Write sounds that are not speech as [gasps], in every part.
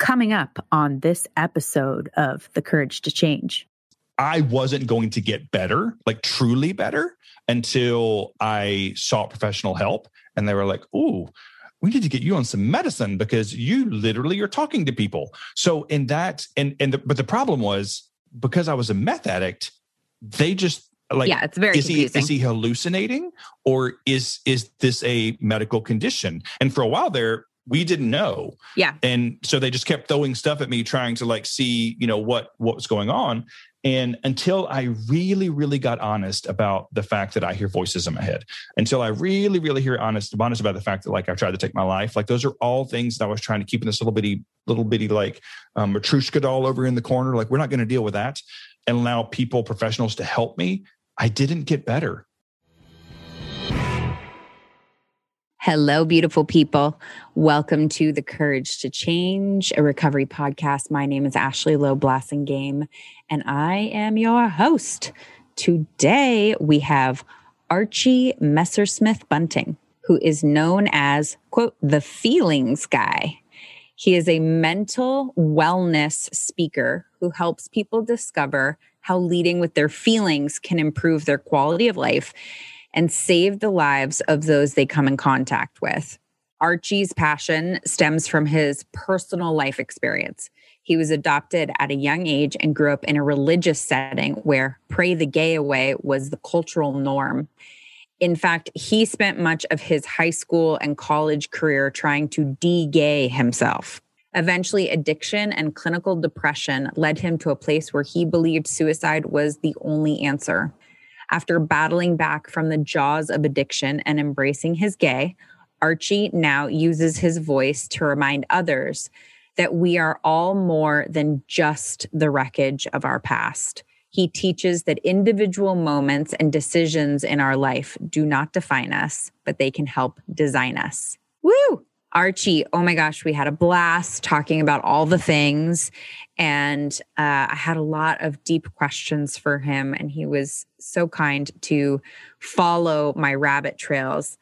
coming up on this episode of The Courage to Change. I wasn't going to get better, like truly better, until I sought professional help. And they were like, Ooh, we need to get you on some medicine because you literally are talking to people. So in that, and and the, but the problem was because I was a meth addict, they just like yeah, it's very is confusing. he is he hallucinating or is is this a medical condition? And for a while there, we didn't know. Yeah. And so they just kept throwing stuff at me, trying to like see, you know, what what was going on. And until I really, really got honest about the fact that I hear voices in my head, until I really, really hear honest, honest about the fact that like I've tried to take my life, like those are all things that I was trying to keep in this little bitty, little bitty like um, Matryoshka doll over in the corner. Like we're not going to deal with that, and allow people, professionals, to help me. I didn't get better. Hello, beautiful people. Welcome to the Courage to Change, a recovery podcast. My name is Ashley Loeb Blassingame, and I am your host. Today, we have Archie Messersmith Bunting, who is known as, quote, the feelings guy. He is a mental wellness speaker who helps people discover how leading with their feelings can improve their quality of life and save the lives of those they come in contact with. Archie's passion stems from his personal life experience. He was adopted at a young age and grew up in a religious setting where pray the gay away was the cultural norm. In fact, he spent much of his high school and college career trying to de gay himself. Eventually, addiction and clinical depression led him to a place where he believed suicide was the only answer. After battling back from the jaws of addiction and embracing his gay, Archie now uses his voice to remind others that we are all more than just the wreckage of our past. He teaches that individual moments and decisions in our life do not define us, but they can help design us. Woo! Archie, oh my gosh, we had a blast talking about all the things. And uh, I had a lot of deep questions for him, and he was so kind to follow my rabbit trails.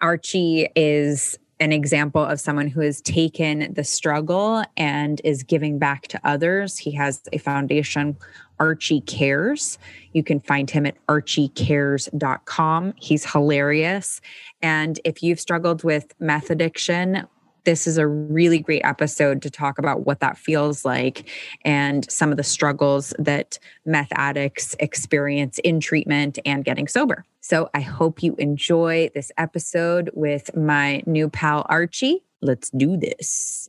Archie is an example of someone who has taken the struggle and is giving back to others. He has a foundation, Archie Cares. You can find him at archiecares.com. He's hilarious. And if you've struggled with meth addiction, this is a really great episode to talk about what that feels like and some of the struggles that meth addicts experience in treatment and getting sober. So I hope you enjoy this episode with my new pal, Archie. Let's do this.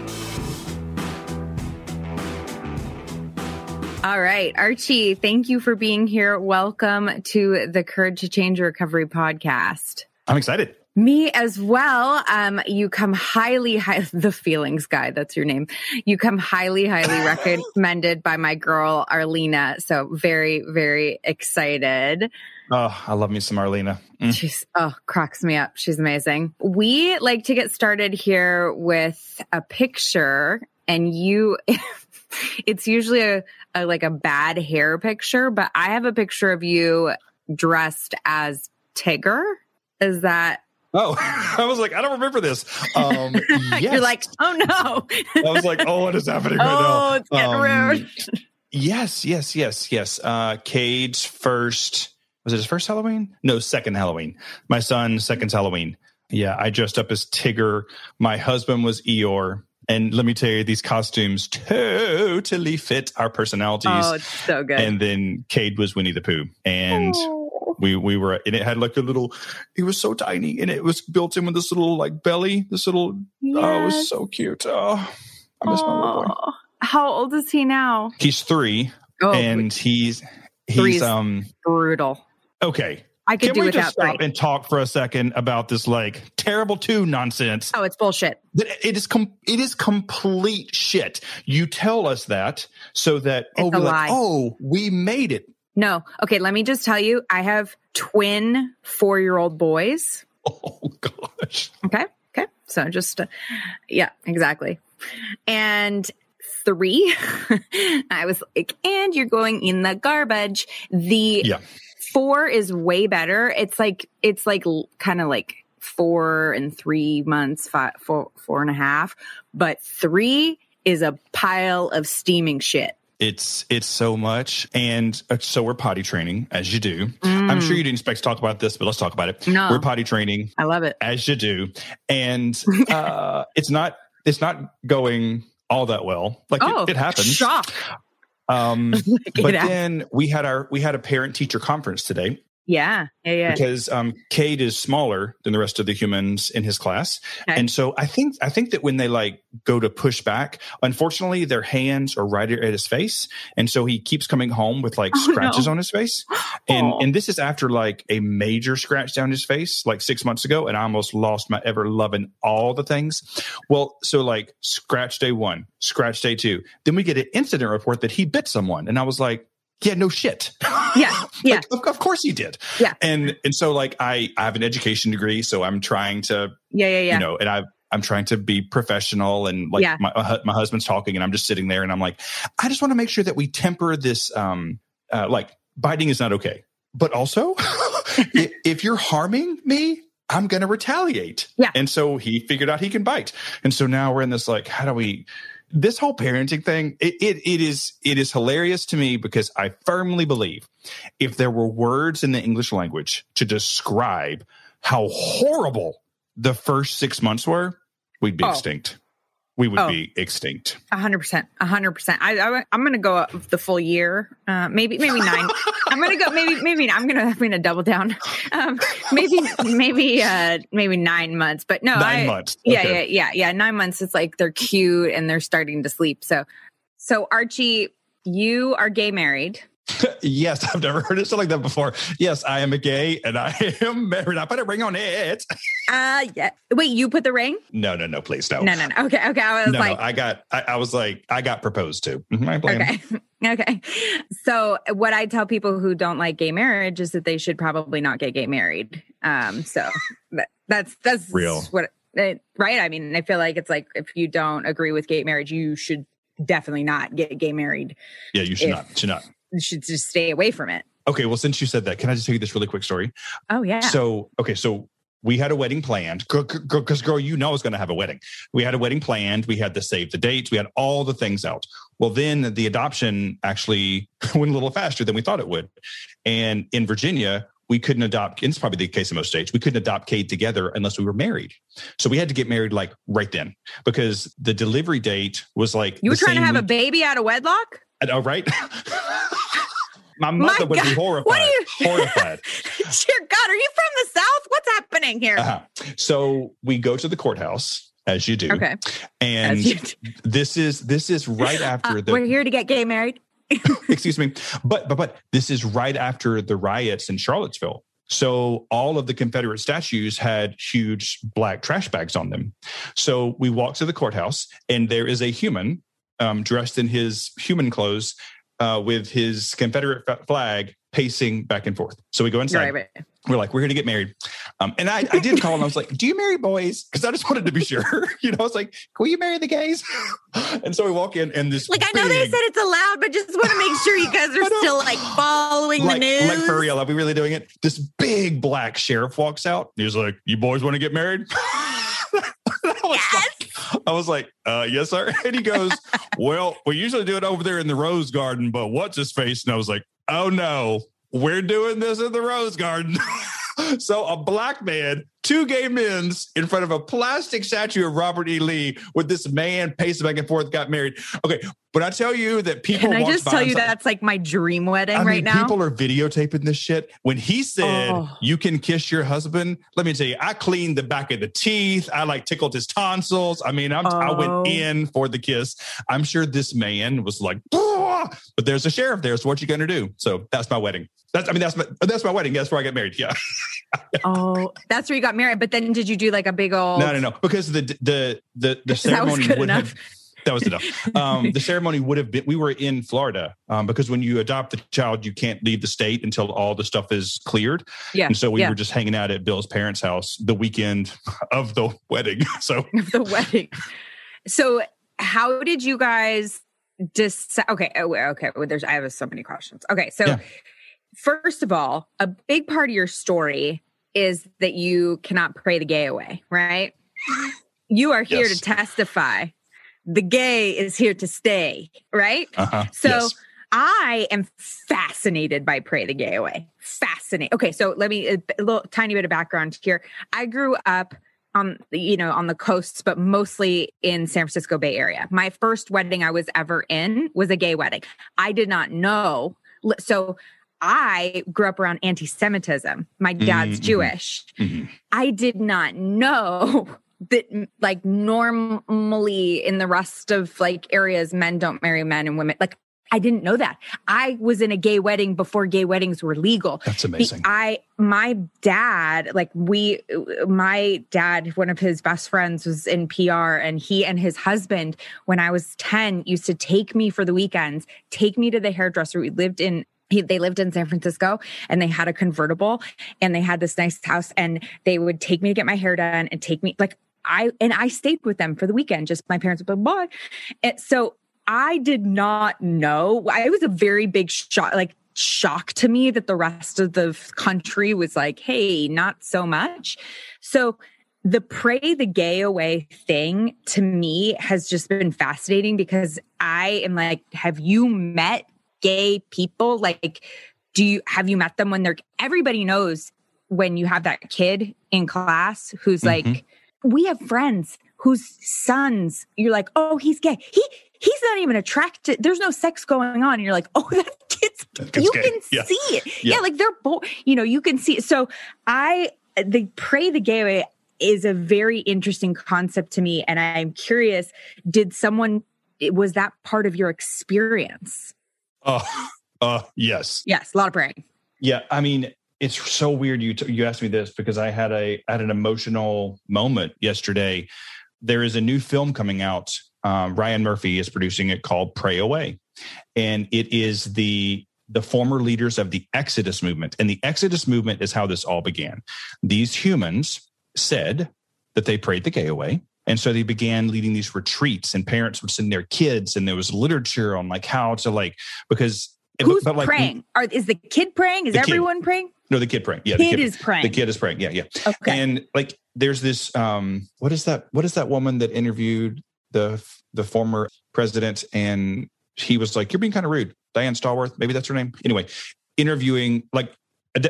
All right, Archie, thank you for being here. Welcome to the Courage to Change Recovery podcast. I'm excited. Me as well. Um, you come highly, high, [laughs] the feelings guy. That's your name. You come highly, highly [laughs] recommended by my girl Arlena. So very, very excited. Oh, I love me some Arlena. Mm. She's oh, cracks me up. She's amazing. We like to get started here with a picture, and you. [laughs] it's usually a, a like a bad hair picture, but I have a picture of you dressed as Tigger. Is that Oh, [laughs] I was like, I don't remember this. Um, yes. [laughs] You're like, oh no. I was like, oh, what is happening right oh, now? it's getting Um, rude. Yes, yes, yes, yes. Uh, Cade's first was it his first Halloween? No, second Halloween. My son second Halloween. Yeah, I dressed up as Tigger. My husband was Eeyore. And let me tell you, these costumes totally fit our personalities. Oh, it's so good. and then Cade was Winnie the Pooh. And Oh. we we were and it had like a little it was so tiny and it was built in with this little like belly, this little oh it was so cute. Oh I miss my little boy. How old is he now? He's three Oh, and he's he's um brutal. Okay. I could Can do we without just stop and talk for a second about this like terrible two nonsense? Oh, it's bullshit. It is com- it is complete shit. You tell us that so that oh It's a we're like oh we made it. No. Okay, let me just tell you, I have twin four year old boys. [laughs] Oh gosh. Okay. Okay. So just, uh, yeah, exactly. And three, [laughs] I was like, and you're going in the garbage. The Yeah. Four is way better. It's like, it's like kind of like four and three months, five, four, four and a half. But three is a pile of steaming shit. It's it's so much, and uh, so we're potty training as you do. I'm Mm. sure you didn't expect to talk about this, but let's talk about it. No. We're potty training I love it. as you do, and [laughs] uh, it's not it's not going all that well. Like Oh, it, it happens. Shock. Um, [laughs] Like, but then we had our we had a parent teacher conference today yeah. Yeah. Yeah. because um, Cade is smaller than the rest of the humans in his class, Okay. and so I think I think that when they like go to push back, unfortunately their hands are right at his face, and so he keeps coming home with like Oh, no. scratches on his face, and Aw. and this is after like a major scratch down his face like six months ago, and I almost lost my ever loving all the things. Well, so like scratch day one, scratch day two, then we get an incident report that he bit someone, and I was like. Yeah, no shit. Yeah, [laughs] yeah. Like, of, of course he did. Yeah. And and so like I I have an education degree, so I'm trying to Yeah. Yeah. Yeah. you know, and I I'm trying to be professional and like Yeah. my uh, my husband's talking and I'm just sitting there and I'm like, I just want to make sure that we temper this. Um, uh, like biting is not okay, but also [laughs] if, if you're harming me. I'm going to retaliate. Yeah. And so he figured out he can bite. And so now we're in this like, how do we, this whole parenting thing, it, it, it is, it is hilarious to me because I firmly believe if there were words in the English language to describe how horrible the first six months were, we'd be Oh. extinct. We would Oh. be extinct. A hundred percent, a hundred percent. I, I I'm gonna go up the full year, uh, maybe maybe nine. I'm gonna go maybe maybe I'm gonna I'm gonna double down. [laughs] Um, maybe maybe uh maybe nine months, but no, Nine I, months. Yeah, Okay. yeah, yeah, yeah. Nine months. It's like they're cute and they're starting to sleep. So, so Archie, you are gay married. [laughs] yes, I've never heard it sound like that before. Yes, I am a gay and I [laughs] am married. I put a ring on it. Uh yeah. Wait, you put the ring? No, no, no, please no. No, no, no. Okay, okay. I was no, like, no, I got, I, I was like, I got proposed to. Mhm, I. Okay. [laughs] Okay. So what I tell people who don't like gay marriage is that they should probably not get gay married. Um, so that, that's that's Real. what it, right. I mean, I feel like it's like if you don't agree with gay marriage, you should definitely not get gay married. Yeah, you should If- not, should not. Should just stay away from it. Okay, well, since you said that, can I just tell you this really quick story? Oh yeah. So, okay, so we had a wedding planned because, girl, you know I was going to have a wedding. We had a wedding planned. We had to save the dates. We had all the things out. Well, then the adoption actually [laughs] went a little faster than we thought it would. And in Virginia, we couldn't adopt, and it's probably the case in most states, we couldn't adopt Cade together unless we were married. So we had to get married like right then because the delivery date was like you were trying to have a baby out of wedlock? Oh, right. [laughs] My mother would be horrified. what are you- horrified. [laughs] Dear God, are you from the South? What's happening here? Uh-huh. So we go to the courthouse as you do, Okay. and you- this is this is right after Uh, the we're here to get gay married. [laughs] excuse me, but but but this is right after the riots in Charlottesville. So all of the Confederate statues had huge black trash bags on them. So we walk to the courthouse, and there is a human um, dressed in his human clothes uh, with his Confederate flag pacing back and forth. So we go inside. Right, right. We're like, we're here to get married. Um, and I, I did call and I was like, do you marry boys? Because I just wanted to be sure. [laughs] you know, I was like, will you marry the gays? [laughs] and so we walk in and this Like I know they said it's allowed, but just want to make sure you guys [laughs] are still like following like, the news. like for real, are we really doing it? This big black sheriff walks out. He's like, "You boys want to get married?" Was like, I was like, uh, "Yes, sir." [laughs] And he goes, [laughs] "Well, we usually do it over there in the rose garden, but what's his face?" And I was like, "Oh no, we're doing this in the rose garden." [laughs] so a black man, two gay men's in front of a plastic statue of Robert E. Lee with this man pacing back and forth, got married. Okay, but I tell you that people. Can I just tell you that's like my dream wedding I right mean, now? people are videotaping this shit. When he said Oh. you can kiss your husband, let me tell you, I cleaned the back of the teeth. I like tickled his tonsils. I mean, I'm, I Oh. went in for the kiss. I'm sure this man was like, but there's a sheriff there. So what you gonna do? So that's my wedding. That's I mean that's my that's my wedding. That's where I get married. Yeah. [laughs] oh, that's where you got married. But then did you do like a big old? No, no, no. Because the the the the [laughs] ceremony would enough. have [laughs] that was enough. Um, the ceremony would have been. We were in Florida um, because when you adopt the child, you can't leave the state until all the stuff is cleared. Yeah. And so we yeah. were just hanging out at Bill's parents' house the weekend [laughs] of the wedding. So the wedding. So how did you guys decide? Okay, oh, okay. Well, there's I have so many questions. Okay, so Yeah. first of all, a big part of your story is that you cannot pray the gay away, right? You are here Yes. to testify. The gay is here to stay, right? uh-huh. So yes. I am fascinated by Pray the Gay Away. Fascinated. Okay, so let me a little tiny bit of background here. I grew up on you know on the coasts, but mostly in San Francisco Bay Area. My first wedding I was ever in was a gay wedding. I did not know. So I grew up around anti-Semitism. My dad's Mhm. Jewish. Mhm. I did not know [laughs] that like normally in the rest of like areas men don't marry men and women like I didn't know that. I was in a gay wedding before gay weddings were legal. That's amazing. I my dad, like we my dad, one of his best friends was in PR and he and his husband when I was 10 used to take me for the weekends, take me to the hairdresser. We lived in he, they lived in San Francisco and they had a convertible and they had this nice house and they would take me to get my hair done and take me like I and I stayed with them for the weekend. Just my parents would be. And so I did not know. I was a very big shock, like shock to me that the rest of the country was like, hey, not so much. So the pray the gay away thing to me has just been fascinating because I am like, have you met gay people? Like, do you have you met them when they're everybody knows when you have that kid in class who's like, Mhm. we have friends whose sons, you're like, oh, he's gay. He he's not even attracted. There's no sex going on. And you're like, oh, [laughs] that kid's That kid's you gay. can Yeah. see it. Yeah. Yeah. like they're both, you know, you can see it. So I the pray the gay away is a very interesting concept to me. And I'm curious, did someone was that part of your experience? Oh, [laughs] uh, yes. Yes, a lot of praying. Yeah, I mean, it's so weird. You t- you asked me this because I had a I had an emotional moment yesterday. There is a new film coming out. Um, Ryan Murphy is producing it called "Pray Away," and it is the the former leaders of the Exodus movement. And the Exodus movement is how this all began. These humans said that they prayed the gay away. And so they began leading these retreats, and parents would send their kids, and there was literature on like how to like because Who's but, like, praying? Are, is the kid praying? Is The kid. everyone praying? no, the kid praying. Yeah, the kid, kid, is praying. the kid is praying. Yeah, yeah. Okay. And like, there's this. um What is that? What is that woman that interviewed the the former president? And he was like, "You're being kind of rude." Diane Stallworth, maybe that's her name. Anyway, interviewing like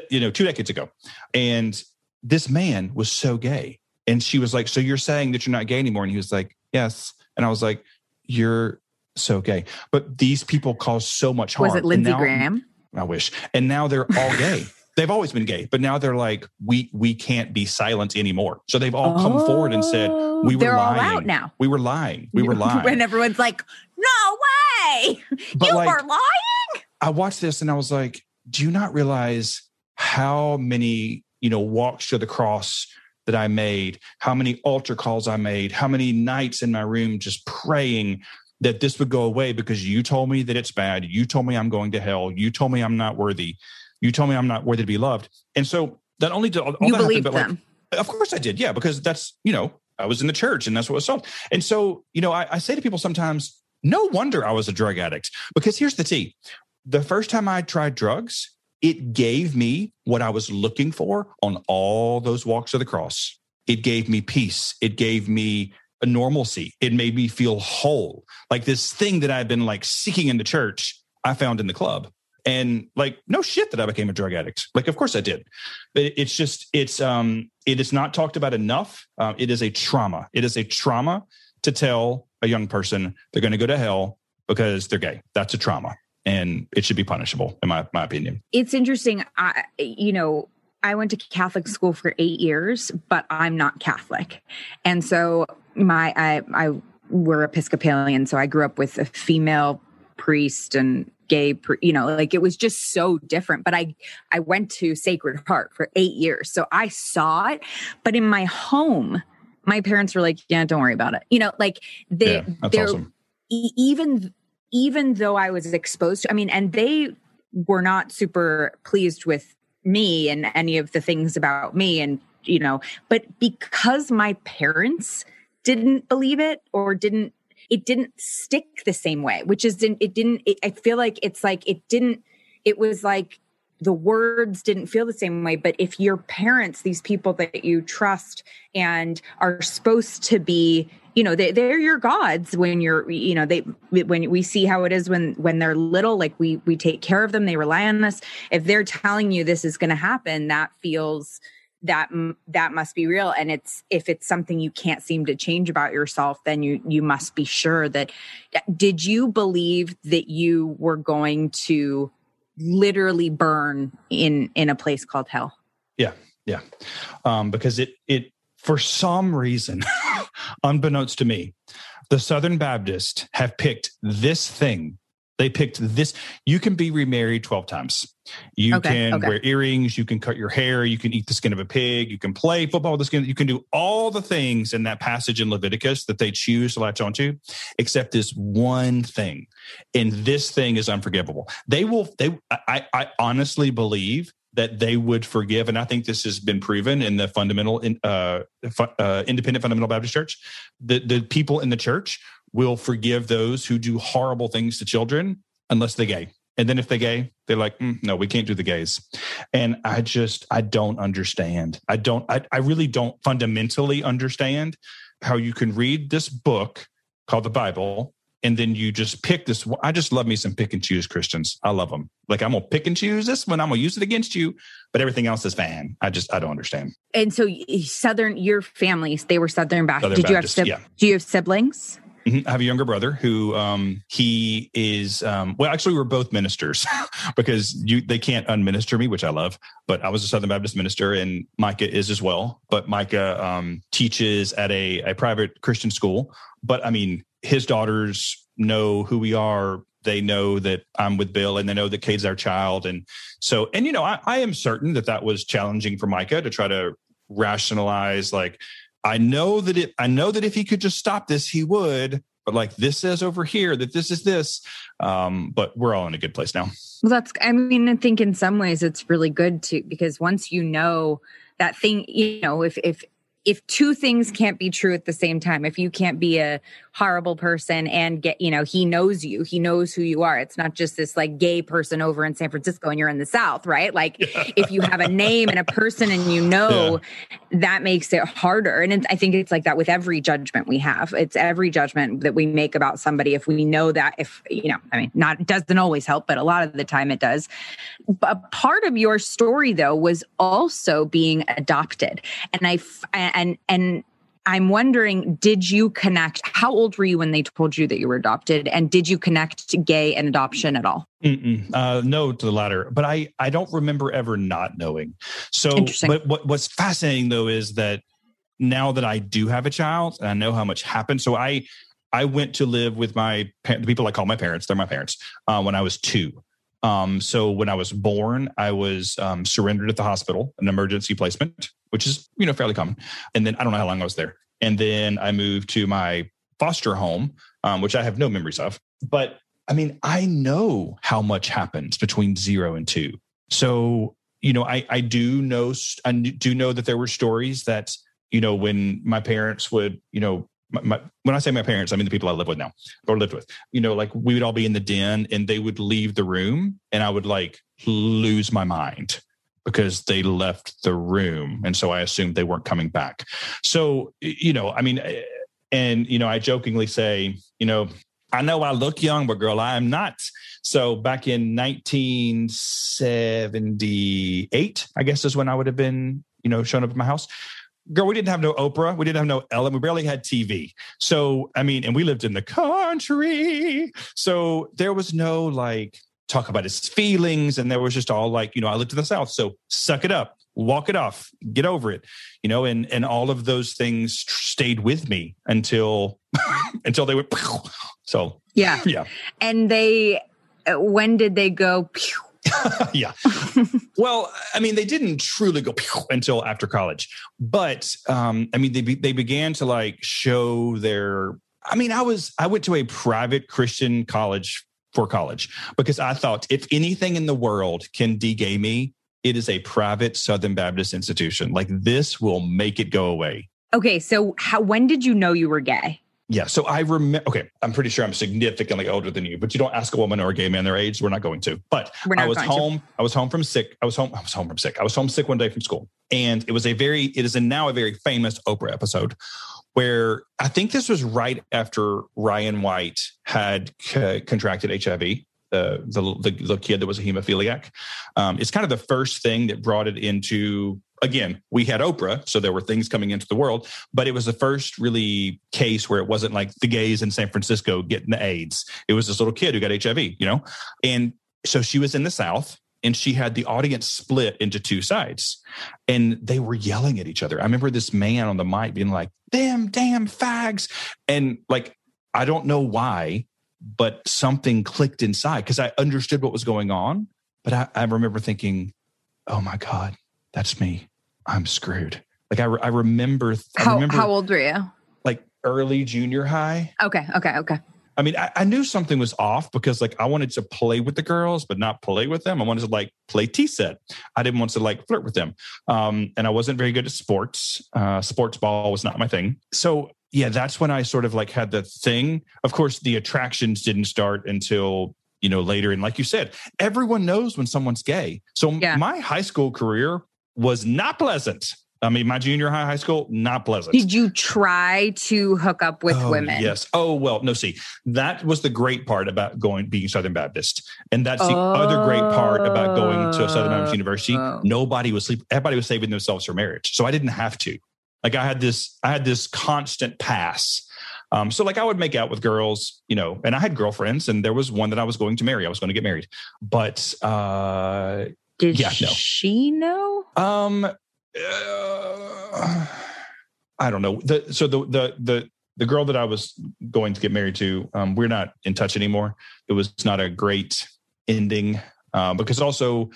you know two decades ago, and this man was so gay, and she was like, "So you're saying that you're not gay anymore?" And he was like, "Yes." And I was like, "You're." So gay, but these people cause so much harm. was it Lindsey Graham? I wish. And now they're all gay. [laughs] They've always been gay, but now they're like, we we can't be silent anymore. So they've all come forward and said, Oh, we were they're all lying. out now. we were lying. We were [laughs] lying. and everyone's like, "No way, But you like, were lying." I watched this and I was like, do you not realize how many, you know, walks to the cross that I made, how many altar calls I made, how many nights in my room just praying that this would go away because you told me that it's bad. You told me I'm going to hell. You told me I'm not worthy. You told me I'm not worthy to be loved. And so that only did all, all You that happened, but like, them. of course I did. Yeah, because that's, you know, I was in the church and that's what was sold. And so, you know, I, I say to people sometimes, no wonder I was a drug addict. Because here's the tea. The first time I tried drugs, it gave me what I was looking for on all those walks of the cross. It gave me peace. It gave me a normalcy. It made me feel whole. Like this thing that I've been like seeking in the church, I found in the club. And like, no shit that I became a drug addict. Like, of course I did. But it's just, it's, um, it is not talked about enough. Um, it is a trauma. It is a trauma to tell a young person they're going to go to hell because they're gay. That's a trauma and it should be punishable in my, my opinion. It's interesting. I, you know, I went to Catholic school for eight years, but I'm not Catholic. And so my, I, I, we're Episcopalian. So I grew up with a female priest and gay you know like it was just so different but i i went to sacred heart for 8 years so i saw it but in my home my parents were like yeah don't worry about it you know like they yeah, they're awesome. e- even even though i was exposed to i mean and they were not super pleased with me and any of the things about me and you know but because my parents didn't believe it or didn't it didn't stick the same way, which is it didn't. It, I feel like it's like it didn't. It was like the words didn't feel the same way. But if your parents, these people that you trust and are supposed to be you know they, they're your gods when you're you know they when we see how it is when when they're little like we we take care of them they rely on us. If they're telling you this is going to happen that feels that that must be real. And it's if it's something you can't seem to change about yourself then you you must be sure that did you believe that you were going to literally burn in in a place called hell? Yeah yeah. Um because it it for some reason [laughs] unbeknownst to me the southern baptists have picked this thing they picked this. You can be remarried 12 times. You okay, can okay. wear earrings. You can cut your hair. You can eat the skin of a pig. You can play football with the skin. You can do all the things in that passage in Leviticus that they choose to latch onto, except this one thing. And this thing is unforgivable. They will, they, I, I honestly believe that they would forgive. And I think this has been proven in the fundamental, in, uh, uh, independent fundamental Baptist church. The, the people in the church will forgive those who do horrible things to children unless they're gay. And then if they're gay, they're like, mm, no, we can't do the gays. And I just, I don't understand. I don't, I, I really don't fundamentally understand how you can read this book called the Bible and then you just pick this. I just love me some pick and choose Christians. I love them. Like I'm gonna pick and choose this one. I'm gonna use it against you, but everything else is fan. I just I don't understand. And so Southern, your families, they were Southern Baptist. Southern Did Baptist, you have yeah. do you have siblings? Mm-hmm. I have a younger brother who um, he is um, well. Actually, we're both ministers [laughs] because you they can't unminister me, which I love. But I was a Southern Baptist minister, and Micah is as well. But Micah um, teaches at a, a private Christian school. But I mean, his daughters know who we are. They know that I'm with Bill, and they know that Cade's our child. And so, and you know, I, I am certain that that was challenging for Micah to try to rationalize like I know that it I know that if he could just stop this, he would. But like this says over here that this is this. Um, but we're all in a good place now. Well, that's I mean, I think in some ways it's really good to because once you know that thing, you know, if if if two things can't be true at the same time, if you can't be a horrible person and get, you know, he knows you, he knows who you are. It's not just this like gay person over in San Francisco and you're in the South, right? Like yeah. if you have a name and a person and you know, yeah. that makes it harder. And I think it's like that with every judgment we have. It's every judgment that we make about somebody. If we know that, if, you know, I mean, not, it doesn't always help, but a lot of the time it does. But part of your story though was also being adopted. And I, and, and, I'm wondering, did you connect? How old were you when they told you that you were adopted? And did you connect to gay and adoption at all? Uh, no, to the latter. But I, I don't remember ever not knowing. So, but what, what's fascinating though is that now that I do have a child and I know how much happened. So I, I went to live with my the people I call my parents. They're my parents uh, when I was two. Um, so when I was born, I was um, surrendered at the hospital, an emergency placement, which is you know fairly common. And then I don't know how long I was there. And then I moved to my foster home, um, which I have no memories of. But I mean, I know how much happens between zero and two. So you know, I I do know I do know that there were stories that you know when my parents would you know my, my, when I say my parents, I mean the people I live with now or lived with. You know, like we would all be in the den and they would leave the room and I would like lose my mind because they left the room. And so I assumed they weren't coming back. So, you know, I mean, eh, and, you know, I jokingly say, you know, I know I look young, but girl, I am not. So back in 1978, I guess is when I would have been, you know, showing up at my house girl, we didn't have no Oprah. We didn't have no Ellen. We barely had TV. So, I mean, and we lived in the country. So there was no like talk about his feelings. And there was just all like, you know, I lived in the South. So suck it up, walk it off, get over it, you know, and, and all of those things stayed with me until, [laughs] until they went. [laughs] So, yeah. Yeah. And they, uh, when did they go? Pew? [laughs] yeah. well, I mean, they didn't truly go until after college, but um, I mean, they be, they began to like show their. I mean, I was I went to a private Christian college for college because I thought if anything in the world can de-gay me, it is a private Southern Baptist institution. Like this will make it go away. Okay, so how, when did you know you were gay? Yeah. So I remember, okay, I'm pretty sure I'm significantly older than you, but you don't ask a woman or a gay man their age. We're not going to. But I was home. To. I was home from sick. I was home. I was home from sick. I was home sick one day from school. And it was a very, it is a now a very famous Oprah episode where I think this was right after Ryan White had c- contracted HIV. The, the, the kid that was a hemophiliac. Um, it's kind of the first thing that brought it into again, we had Oprah, so there were things coming into the world, but it was the first really case where it wasn't like the gays in San Francisco getting the AIDS. It was this little kid who got HIV, you know? And so she was in the South and she had the audience split into two sides and they were yelling at each other. I remember this man on the mic being like, damn, damn fags. And like, I don't know why, but something clicked inside because I understood what was going on. But I, I remember thinking, oh my God, that's me. I'm screwed. Like I, I remember. How, I remember, how old were you? Like early junior high. Okay. Okay. Okay. I mean, I, I, knew something was off because like I wanted to play with the girls, but not play with them. I wanted to like play T set. I didn't want to like flirt with them. Um, and I wasn't very good at sports. Uh, sports ball was not my thing. So yeah, that's when I sort of like had the thing. Of course, the attractions didn't start until you know later. And like you said, everyone knows when someone's gay. So yeah. my high school career was not pleasant. I mean, my junior high, high school, not pleasant. Did you try to hook up with oh, women? Yes. Oh, well, no, see, that was the great part about going, being Southern Baptist. And that's the oh. other great part about going to a Southern Baptist University. Oh. Nobody was sleeping, everybody was saving themselves for marriage. So I didn't have to. Like I had this, I had this constant pass. Um, so like I would make out with girls, you know, and I had girlfriends and there was one that I was going to marry. I was going to get married. But uh did yeah, no. she know? Um, uh, I don't know. The, so the the the the girl that I was going to get married to, um, we're not in touch anymore. It was not a great ending uh, because also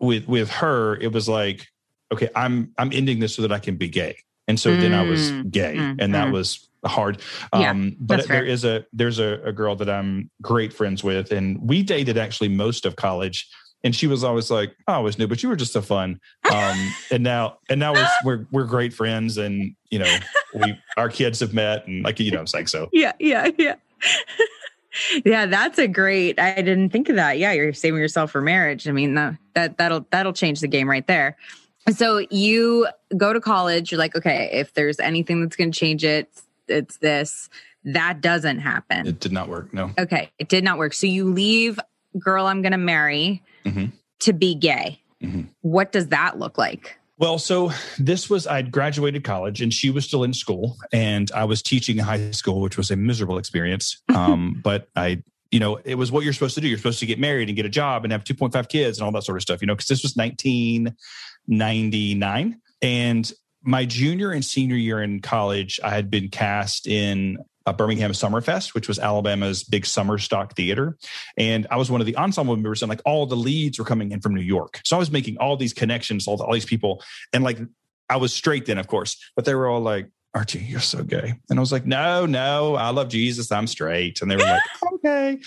with with her, it was like, okay, I'm I'm ending this so that I can be gay, and so mm, then I was mm, gay, mm, and that mm. was hard. Yeah, um, but there is a there's a, a girl that I'm great friends with, and we dated actually most of college and she was always like, oh, "I always knew, but you were just so fun." [laughs] Um, and now, and now we're, we're we're great friends, and you know, we [laughs] our kids have met, and like you know, I'm saying so. Yeah, yeah, yeah, [laughs] yeah. That's a great. I didn't think of that. Yeah, you're saving yourself for marriage. I mean, that that that'll that'll change the game right there. So you go to college. You're like, okay, if there's anything that's going to change it, it's this. That doesn't happen. It did not work. No. Okay, it did not work. So you leave girl I'm going to marry mm-hmm. to be gay. Mm-hmm. What does that look like? Well, so this was, I'd graduated college and she was still in school and I was teaching in high school, which was a miserable experience. [laughs] Um, but I, you know, it was what you're supposed to do. You're supposed to get married and get a job and have 2.5 kids and all that sort of stuff, you know, because this was 1999. And my junior and senior year in college, I had been cast in uh, Birmingham Summerfest, which was Alabama's big summer stock theater. And I was one of the ensemble members, and like all the leads were coming in from New York. So I was making all these connections, all, all these people. And like I was straight then, of course, but they were all like, Archie, you're so gay. And I was like, no, no, I love Jesus. I'm straight. And they were like, [laughs] okay.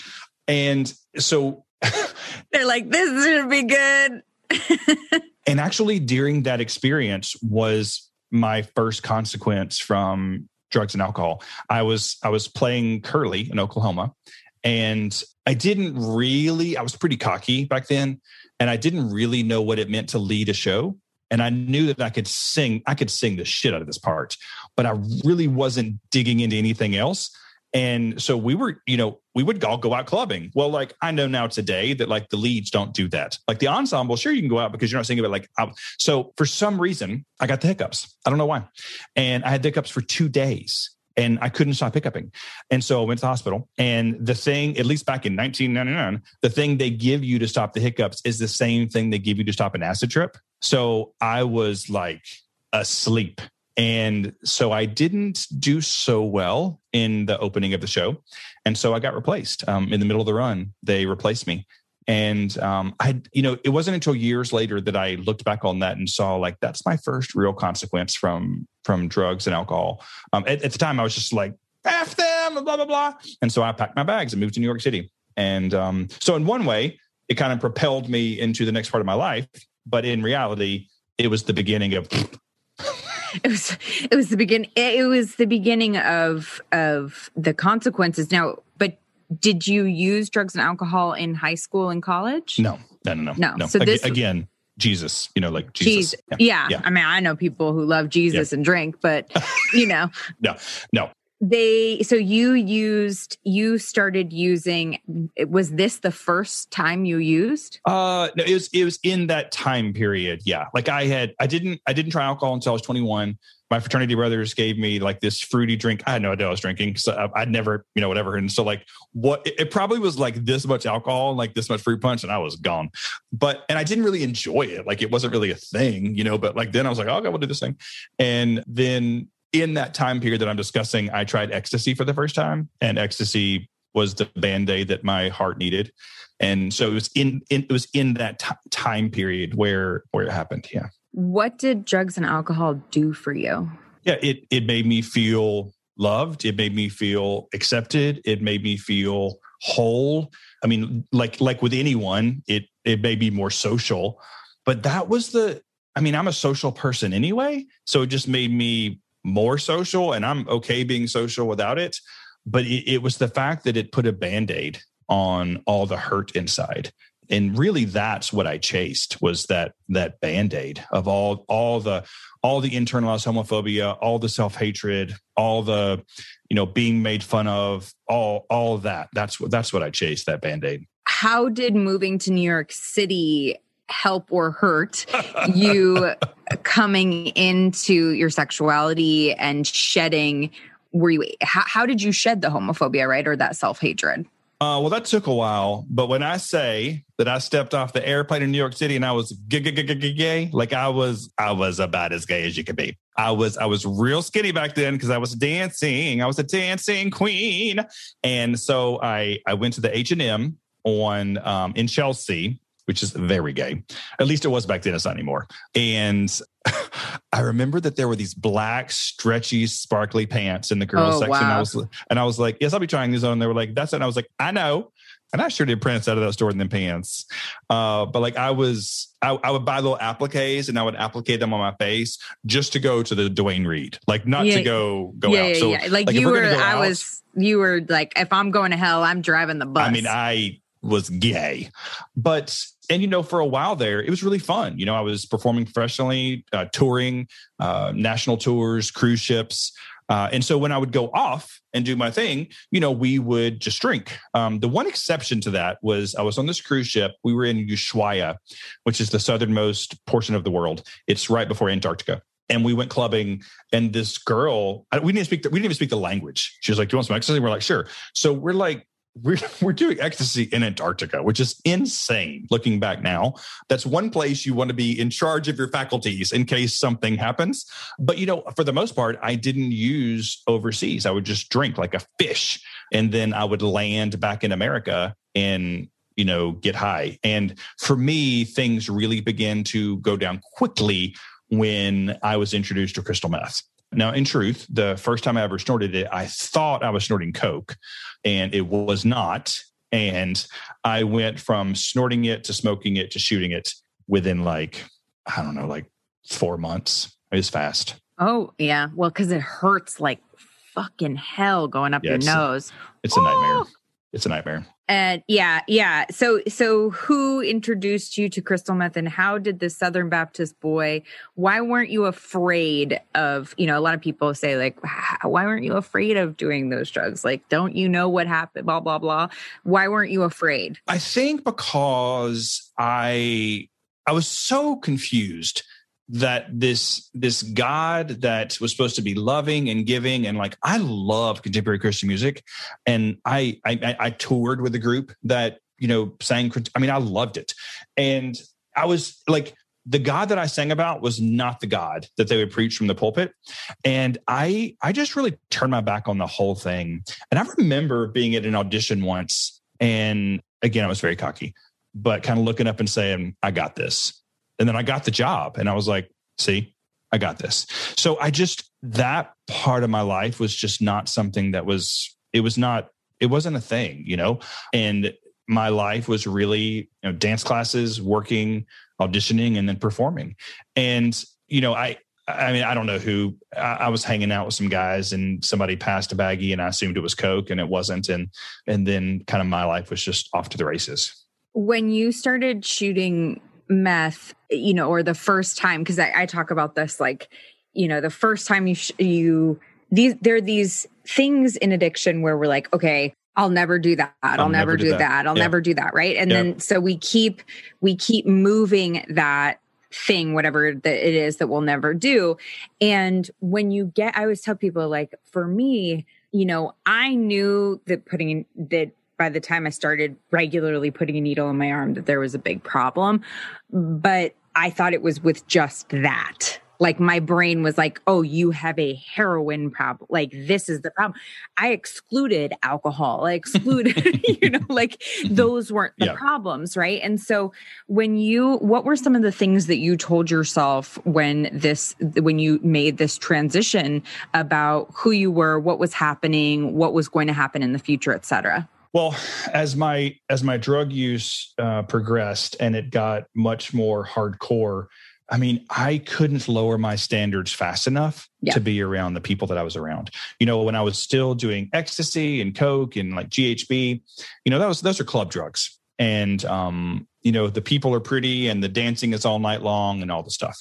And so [laughs] they're like, this is going to be good. [laughs] and actually, during that experience was my first consequence from drugs and alcohol. I was I was playing curly in Oklahoma, and I didn't really. I was pretty cocky back then, and I didn't really know what it meant to lead a show. And I knew that I could sing. I could sing the shit out of this part, but I really wasn't digging into anything else. And so we were, you know, we would all go out clubbing. Well, like I know now today that like the leads don't do that. Like the ensemble, sure, you can go out because you're not singing, but like, out. so for some reason, I got the hiccups. I don't know why. And I had hiccups for two days and I couldn't stop hiccuping. And so I went to the hospital. And the thing, at least back in 1999, the thing they give you to stop the hiccups is the same thing they give you to stop an acid trip. So I was like asleep. And so I didn't do so well in the opening of the show. And so I got replaced um, in the middle of the run. They replaced me. And um, I, you know, it wasn't until years later that I looked back on that and saw like that's my first real consequence from from drugs and alcohol. Um, at, at the time, I was just like, "F them," blah blah blah. And so I packed my bags and moved to New York City. And um, so, in one way, it kind of propelled me into the next part of my life. But in reality, it was the beginning of. It was it was the begin it was the beginning of of the consequences now but did you use drugs and alcohol in high school and college No, no, no, no, No. no. So this- again, Jesus. You know, like Jesus. Jesus. Yeah. Yeah. I mean, I know people who love Jesus and drink, but [laughs] you know, no, No, they so you used you started using was this the first time you used? Uh, no, it was it was in that time period. Yeah, like I had, I didn't, I didn't try alcohol until I was 21. My fraternity brothers gave me like this fruity drink. I had no idea I was drinking, so I'd never, you know, whatever. And so like, what it, it probably was like this much alcohol, like this much fruit punch, and I was gone. But and I didn't really enjoy it. Like it wasn't really a thing, you know. But like then I was like, oh, okay, we'll do this thing. And then in that time period that I'm discussing, I tried ecstasy for the first time, and ecstasy was the band aid that my heart needed. And so it was in, in it was in that t- time period where where it happened yeah. What did drugs and alcohol do for you? yeah it it made me feel loved. It made me feel accepted. It made me feel whole. I mean like like with anyone it it may be more social but that was the i mean i'm a social person anyway so it just made me more social and i'm okay being social without it but it, it was the fact that it put a band-aid on all the hurt inside. And really that's what i chased was that that band-aid of all all the all the internalized homophobia all the self-hatred all the you know being made fun of all all that. That's what that's what i chased that band-aid. How did moving to New York City help or hurt you coming into your sexuality and shedding were you how, how did you shed the homophobia right or that self-hatred Uh, well, that took a while, but when I say that I stepped off the airplane in New York City and I was gay, like I was, I was about as gay as you could be. I was, I was real skinny back then because I was dancing. I was a dancing queen, and so I, I went to the H and M on um, in Chelsea, which is very gay. At least it was back then. It's not anymore. And [laughs] I remember that there were these black, stretchy, sparkly pants in the girls Oh, section. I was, and I was like, "Yes, I'll be trying these on." And they were like, "That's it." And I was like, "I know." And I sure did prints out of that store in them pants. Uh, but like I was, I, I would buy little appliques and I would applicate them on my face just to go to the Duane Reade, like not Yeah. to go go yeah, out. yeah, so yeah. Like, like, you we're were gonna go I out- was you were like if I'm going to hell, I'm driving the bus. I mean, I was gay, but and you know, for a while there, it was really fun. You know, I was performing professionally, uh, touring, uh, national tours, cruise ships. Uh, and so when I would go off and do my thing, you know, we would just drink. Um, the one exception to that was I was on this cruise ship. We were in Ushuaia, which is the southernmost portion of the world. It's right before Antarctica. And we went clubbing, and this girl, we didn't speak. The, we didn't even speak the language. She was like, "Do you want some ecstasy?" We're like, "Sure." So we're like, we're [laughs] we're doing ecstasy in Antarctica, which is insane. Looking back now, that's one place you want to be in charge of your faculties in case something happens. But you know, for the most part, I didn't use overseas. I would just drink like a fish, and then I would land back in America and you know get high. And for me, things really began to go down quickly when I was introduced to crystal meth. Now, in truth, the first time I ever snorted it, I thought I was snorting coke, and it was not. And I went from snorting it to smoking it to shooting it within like, I don't know, like four months. It was fast. oh yeah, well, because it hurts like fucking hell going up Yeah, your nose. It's a nightmare. It's a nightmare. And yeah, yeah. So so who introduced you to crystal meth and how did the Southern Baptist boy why weren't you afraid of, you know, a lot of people say like why weren't you afraid of doing those drugs? Like don't you know what happened blah blah blah. Why weren't you afraid? I think because I I was so confused that this this God that was supposed to be loving and giving and like I love contemporary Christian music, and I I, I toured with a group that you know sang. I mean, I loved it, and I was like the God that I sang about was not the God that they would preach from the pulpit. And I I just really turned my back on the whole thing. And I remember being at an audition once and again I was very cocky, but kind of looking up and saying, I got this. And then I got the job and I was like, see, I got this. So I just, that part of my life was just not something that was, it was not, it wasn't a thing, you know? And my life was really, you know, dance classes, working, auditioning, and then performing. And, you know, I, I mean, I don't know who. I, was hanging out with some guys, and somebody passed a baggie, and I assumed it was Coke, and it wasn't. And and then kind of my life was just off to the races. When you started shooting meth, you know, or the first time, because I, I, talk about this like, you know, the first time you, sh- you, these, there are these things in addiction where we're like, okay, I'll never do that. I'll, I'll never, never, do that. that. I'll never do that. Right. And then so we keep, we keep moving that thing, whatever that it is that we'll never do. And when you get, I always tell people like, for me, you know, I knew that putting that by the time I started regularly putting a needle in my arm that there was a big problem. But I thought it was with just that. Like my brain was like, oh, you have a heroin problem. Like this is the problem. I excluded alcohol. I excluded, [laughs] [laughs] you know, like those weren't the yeah. problems. Right. And so when you, what were some of the things that you told yourself when this, when you made this transition about who you were, what was happening, what was going to happen in the future, et cetera? Well, as my as my drug use uh, progressed and it got much more hardcore, I mean, I couldn't lower my standards fast enough yeah. to be around the people that I was around. You know, when I was still doing ecstasy and coke and like GHB, you know, that was those are club drugs, and um, you know, the people are pretty and the dancing is all night long and all the stuff.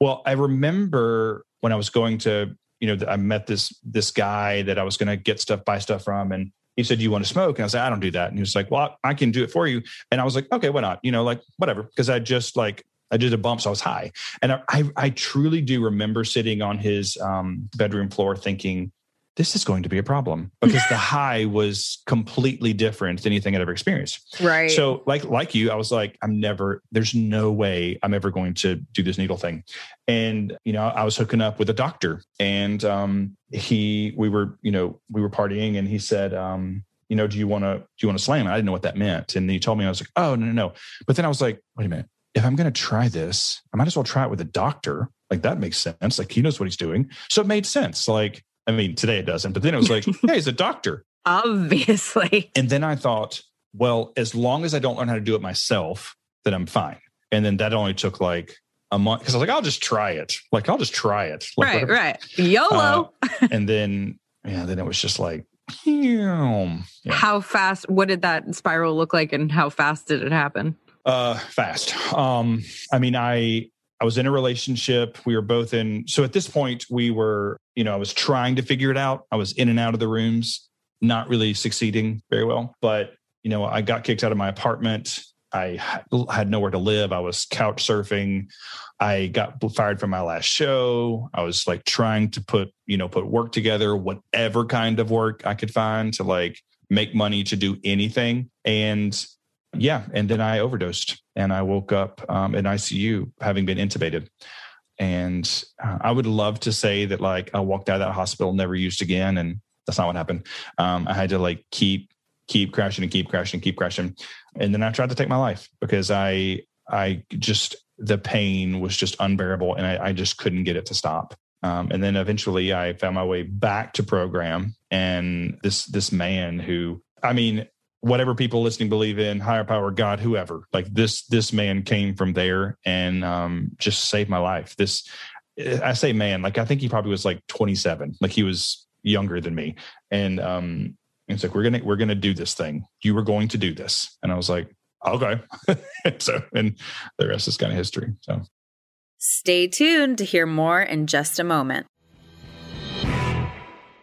Well, I remember when I was going to you know, I met this this guy that I was going to get stuff, buy stuff from, and he said, "You want to smoke?" And I said, "I don't do that." And he was like, "Well, I can do it for you." And I was like, "Okay, why not?" You know, like whatever, because I just like I did a bump, so I was high, and I I, I truly do remember sitting on his um, bedroom floor thinking, this is going to be a problem because the [laughs] high was completely different than anything I'd ever experienced. Right. So like like you, I was like, I'm never, there's no way I'm ever going to do this needle thing. And, you know, I was hooking up with a doctor and um he we were, you know, we were partying and he said, um, you know, do you want to do you want to slam? I didn't know what that meant. And he told me, I was like, oh no, no, no. But then I was like, wait a minute. If I'm going to try this, I might as well try it with a doctor. Like that makes sense. Like he knows what he's doing. So it made sense. Like I mean, today it doesn't, but then it was like, [laughs] hey, he's a doctor. Obviously. And then I thought, well, as long as I don't learn how to do it myself, then I'm fine. And then that only took like a month because I was like, I'll just try it. Like, I'll just try it. Like, right, whatever. right. YOLO. Uh, [laughs] and then, yeah, then it was just like, yeah. how fast, what did that spiral look like and how fast did it happen? Uh, fast. Um, I mean, I, I was in a relationship. We were both in. So at this point, we were, you know, I was trying to figure it out. I was in and out of the rooms, not really succeeding very well. But, you know, I got kicked out of my apartment. I had nowhere to live. I was couch surfing. I got fired from my last show. I was like trying to put, you know, put work together, whatever kind of work I could find to like make money to do anything. And yeah, and then I overdosed and I woke up um, in ICU having been intubated. And uh, I would love to say that like I walked out of that hospital never used again, and that's not what happened. Um, I had to like keep keep crashing and keep crashing and keep crashing, and then I tried to take my life because I I just the pain was just unbearable, and I, I just couldn't get it to stop. Um, and then eventually I found my way back to program, and this this man who I mean whatever people listening believe in higher power god whoever like this this man came from there and um, just saved my life this i say man like i think he probably was like 27 like he was younger than me and um it's like, we're gonna we're gonna do this thing. You were going to do this. And I was like, okay. [laughs] so and the rest is kind of history. So stay tuned to hear more in just a moment.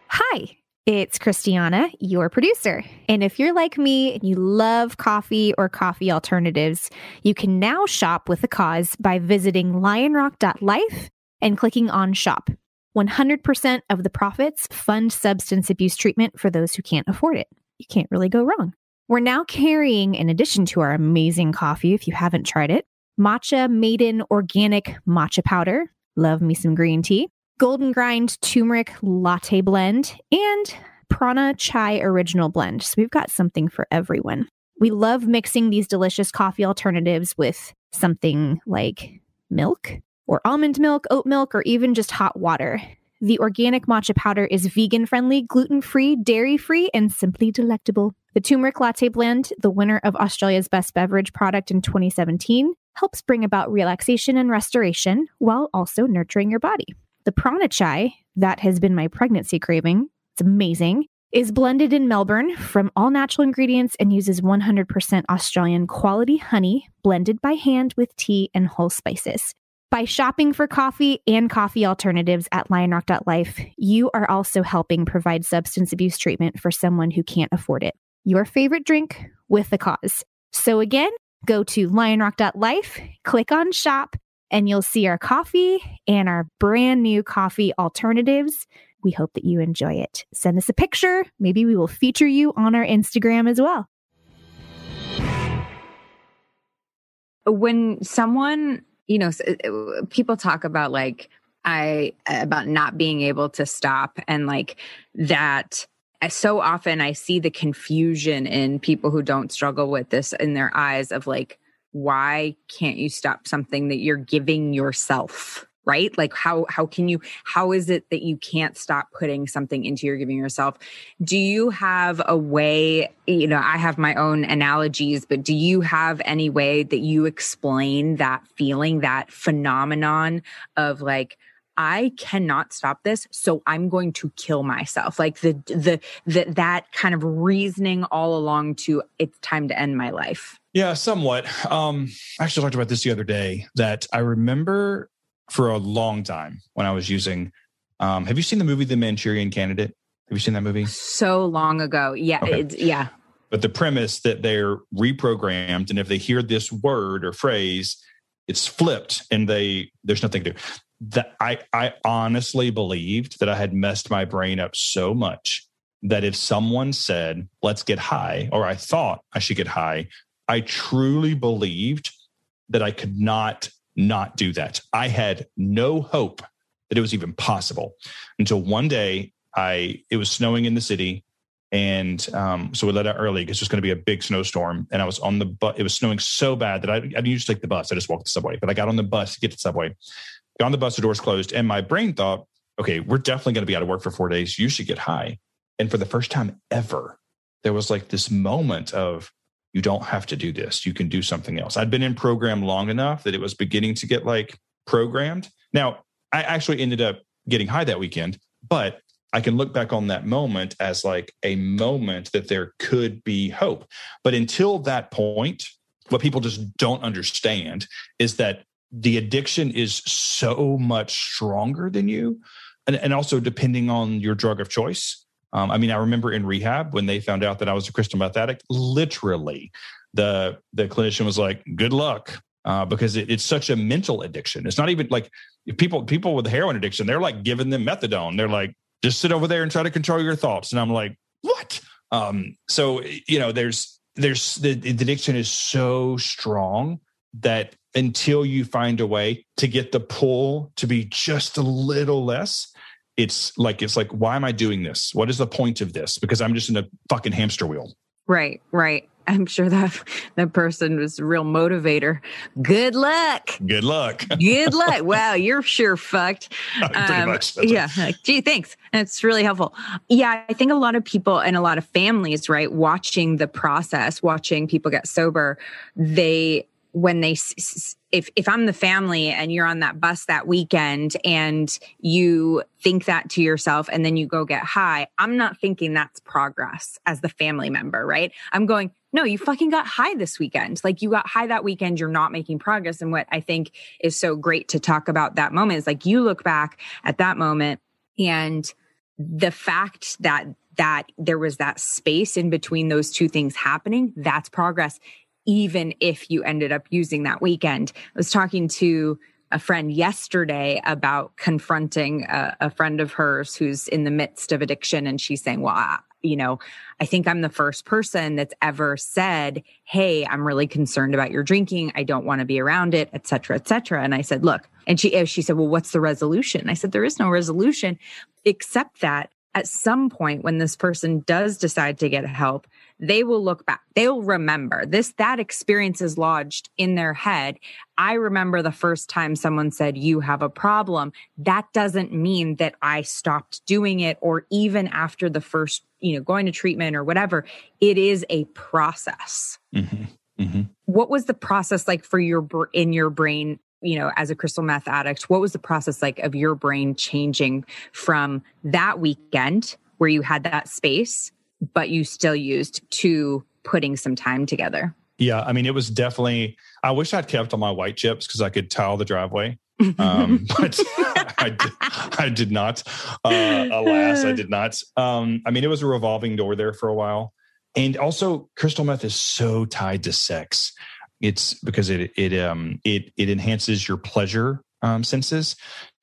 Hi. It's Christiana, your producer. And if you're like me and you love coffee or coffee alternatives, you can now shop with a cause by visiting lionrock.life and clicking on shop. 100% of the profits fund substance abuse treatment for those who can't afford it. You can't really go wrong. We're now carrying, in addition to our amazing coffee, if you haven't tried it, matcha maiden organic matcha powder. Love me some green tea golden grind turmeric latte blend, and prana chai original blend. So we've got something for everyone. We love mixing these delicious coffee alternatives with something like milk or almond milk, oat milk, or even just hot water. The organic matcha powder is vegan friendly, gluten free, dairy free, and simply delectable. The turmeric latte blend, the winner of Australia's best beverage product in 2017, helps bring about relaxation and restoration while also nurturing your body. The prana chai, that has been my pregnancy craving, it's amazing, is blended in Melbourne from all natural ingredients and uses 100% Australian quality honey blended by hand with tea and whole spices. By shopping for coffee and coffee alternatives at lionrock.life, you are also helping provide substance abuse treatment for someone who can't afford it. Your favorite drink with a cause. So again, go to lionrock.life, click on shop, and you'll see our coffee and our brand new coffee alternatives. We hope that you enjoy it. Send us a picture. Maybe we will feature you on our Instagram as well. When someone, you know, uh, uh, people talk about like, I, uh, about not being able to stop and like that uh, so often I see the confusion in people who don't struggle with this in their eyes of like, why can't you stop something that you're giving yourself right? Like how how can you how is it that you can't stop putting something into your giving yourself? Do you have a way you know i have my own analogies but do you have any way that you explain that feeling that phenomenon of like I cannot stop this, so I'm going to kill myself. Like the the the that kind of reasoning all along to it's time to end my life. Yeah, somewhat. Um, I actually talked about this the other day that I remember for a long time when I was using. Um, have you seen the movie The Manchurian Candidate? Have you seen that movie? So long ago. Yeah. Okay. yeah. But the premise that they're reprogrammed, and if they hear this word or phrase, it's flipped, and they there's nothing to do that I, I honestly believed that I had messed my brain up so much that if someone said, let's get high, or I thought I should get high, I truly believed that I could not not do that. I had no hope that it was even possible until one day I it was snowing in the city and um, so we let out early because it was going to be a big snowstorm. And I was on the bus. It was snowing so bad that I, I didn't usually take the bus. I just walked the subway. But I got on the bus to get to the subway on the bus, the doors closed, and my brain thought, okay, we're definitely going to be out of work for four days. You should get high. And for the first time ever, there was like this moment of, you don't have to do this. You can do something else. I'd been in program long enough that it was beginning to get like programmed. Now, I actually ended up getting high that weekend, but I can look back on that moment as like a moment that there could be hope. But until that point, what people just don't understand is that the addiction is so much stronger than you. And, and also depending on your drug of choice. Um, I mean, I remember in rehab when they found out that I was a crystal meth addict, literally the the clinician was like, good luck. Uh, because it, it's such a mental addiction. It's not even like people people with heroin addiction, they're like giving them methadone. They're like, just sit over there and try to control your thoughts. And I'm like, what? Um, so you know, there's there's the, the addiction is so strong that until you find a way to get the pull to be just a little less it's like it's like why am i doing this? What is the point of this? Because i'm just in a fucking hamster wheel. Right right. I'm sure that that person was a real motivator. Good luck. Good luck. Good luck. [laughs] Wow you're sure fucked. [laughs] Pretty um, much. yeah right. gee thanks. It's really helpful. Yeah i think a lot of people and a lot of families right watching the process watching people get sober they when they if if I'm the family and you're on that bus that weekend and you think that to yourself and then you go get high, I'm not thinking that's progress as the family member, right? I'm going, no, you fucking got high this weekend. Like you got high that weekend, you're not making progress. And what I think is so great to talk about that moment is like you look back at that moment and the fact that that there was that space in between those two things happening, that's progress even if you ended up using that weekend. I was talking to a friend yesterday about confronting a, a, friend of hers who's in the midst of addiction. And she's saying, Well, I, you know, I think I'm the first person that's ever said, Hey, I'm really concerned about your drinking. I don't want to be around it, et cetera, et cetera. And I said, Look, and she, she said, Well, what's the resolution? I said, There is no resolution except that at some point when this person does decide to get help, they will look back. They'll remember. This that experience is lodged in their head. I remember the first time someone said you have a problem. That doesn't mean that i stopped doing it or even after the first you know going to treatment or whatever. It is a process. Mm-hmm. Mm-hmm. what was the process like for your in your brain you know as a crystal meth addict? What was the process like of your brain changing from that weekend where you had that space but you still used to putting some time together. Yeah, I mean, it was definitely. I wish I'd kept all my white chips because I could tile the driveway, [laughs] um, but [laughs] I, did, I did not. Uh, alas, I did not. Um, I mean, it was a revolving door there for a while, and also crystal meth is so tied to sex. It's because it it um it it enhances your pleasure um, senses.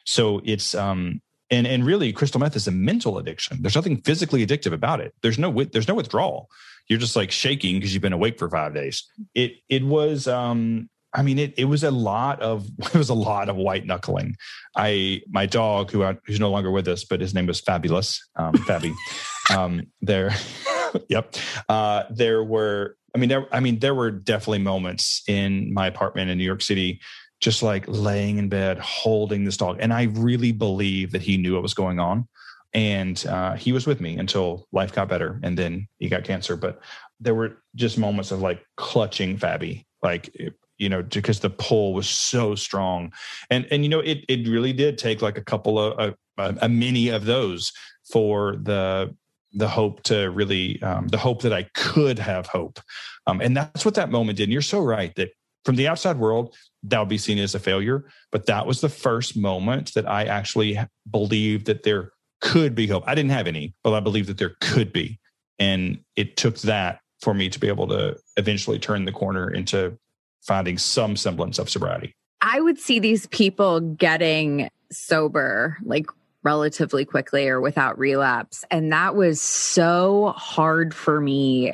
So it's um and and really crystal meth is a mental addiction there's nothing physically addictive about it there's no there's no withdrawal you're just like shaking because you've been awake for five days it it was um I mean, it, it was a lot of [laughs] it was a lot of white knuckling. I my dog who who's no longer with us, but his name was Fabulous, um, Fabby. [laughs] um, there, [laughs] yep. Uh, there were. I mean, there. I mean, there were definitely moments in my apartment in New York City just like laying in bed holding this dog and i really believe that he knew what was going on and uh, he was with me until life got better and then he got cancer but there were just moments of like clutching fabby like you know because the pull was so strong and and you know it it really did take like a couple of a, a many of those for the the hope to really um, the hope that i could have hope um, and that's what that moment did and you're so right that from the outside world, that would be seen as a failure. But that was the first moment that I actually believed that there could be hope. I didn't have any, but I believed that there could be. And it took that for me to be able to eventually turn the corner into finding some semblance of sobriety. I would see these people getting sober like relatively quickly or without relapse. And that was so hard for me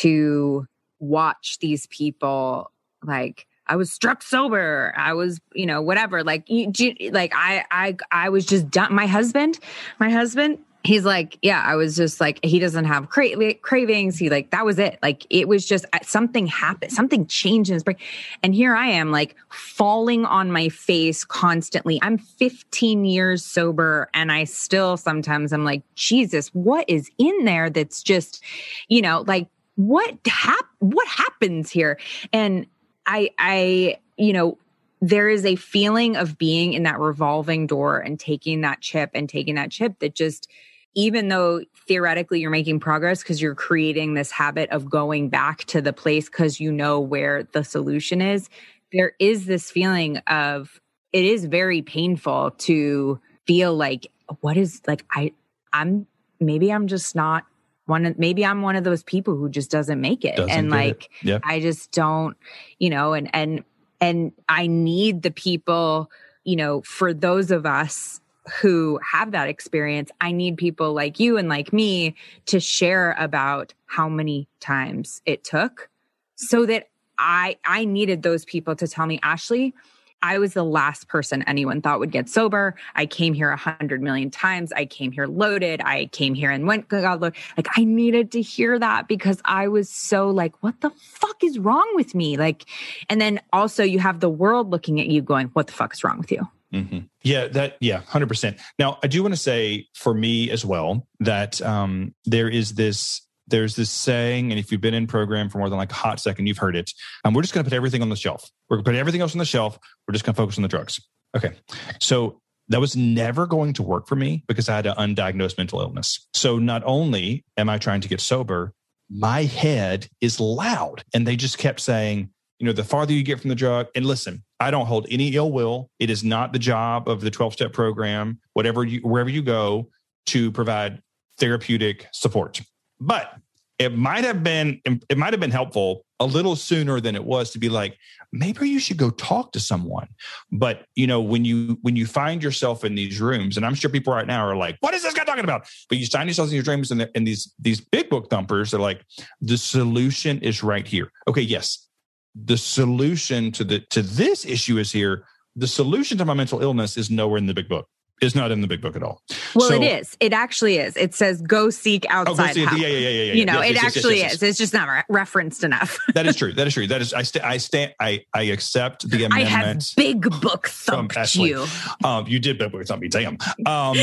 to watch these people like I was struck sober. I was, you know, whatever. Like, you, like I, I, I was just done. My husband, my husband, he's like, yeah, I was just like, he doesn't have cra- cravings. He like, that was it. Like, it was just uh, something happened, something changed in his brain. And here I am, like, falling on my face constantly. I'm 15 years sober, and I still sometimes I'm like, Jesus, what is in there that's just, you know, like, what hap- what happens here? And I, I, you know, there is a feeling of being in that revolving door and taking that chip and taking that chip that just, even though theoretically you're making progress because you're creating this habit of going back to the place because you know where the solution is, there is this feeling of it is very painful to feel like, what is like, I, I'm maybe I'm just not one of maybe I'm one of those people who just doesn't make it. Doesn't and like it. I just don't, you know, and and and I need the people, you know, for those of us who have that experience, I need people like you and like me to share about how many times it took so that I I needed those people to tell me, Ashley, I was the last person anyone thought would get sober. I came here a hundred million times. I came here loaded. I came here and went got loaded. Like I needed to hear that because I was so like, what the fuck is wrong with me? Like, and then also you have the world looking at you going, what the fuck is wrong with you? Mm-hmm. Yeah, that yeah, hundred percent. Now I do want to say for me as well that um, there is this there's this saying, and if you've been in program for more than like a hot second, you've heard it. And we're just going to put everything on the shelf. We're going to put everything else on the shelf. We're just going to focus on the drugs. Okay. So that was never going to work for me because I had an undiagnosed mental illness. So not only am I trying to get sober, my head is loud. And they just kept saying, you know, the farther you get from the drug, and listen, I don't hold any ill will. It is not the job of the 12 step program, whatever you, wherever you go to provide therapeutic support. But it might have been, it might have been helpful a little sooner than it was to be like, maybe you should go talk to someone. But you know, when you when you find yourself in these rooms, and I'm sure people right now are like, "What is this guy talking about?" But you find yourselves in your dreams, and, and these these big book thumpers are like, "The solution is right here." Okay, yes, the solution to the to this issue is here. The solution to my mental illness is nowhere in the big book. Is not in the big book at all. Well, so, it is. It actually is. It says go seek outside oh, go see help. Yeah, yeah, yeah, yeah. You know, yes, it yes, actually yes, is. It's just not re- referenced enough. [laughs] that is true. That is true. That is. I st- I stand. I I accept the amendment. I have big book thumped you. Um, you did big book thump me. Damn. [laughs] Um,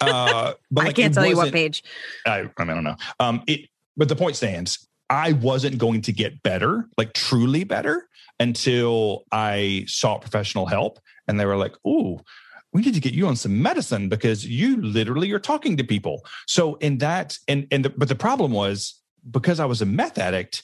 uh, but like, I can't tell you what page. I I don't know. Um, it. But the point stands. I wasn't going to get better, like truly better, until I sought professional help. And they were like, "Ooh, we need to get you on some medicine because you literally are talking to people." So in that, and and the, but the problem was because I was a meth addict,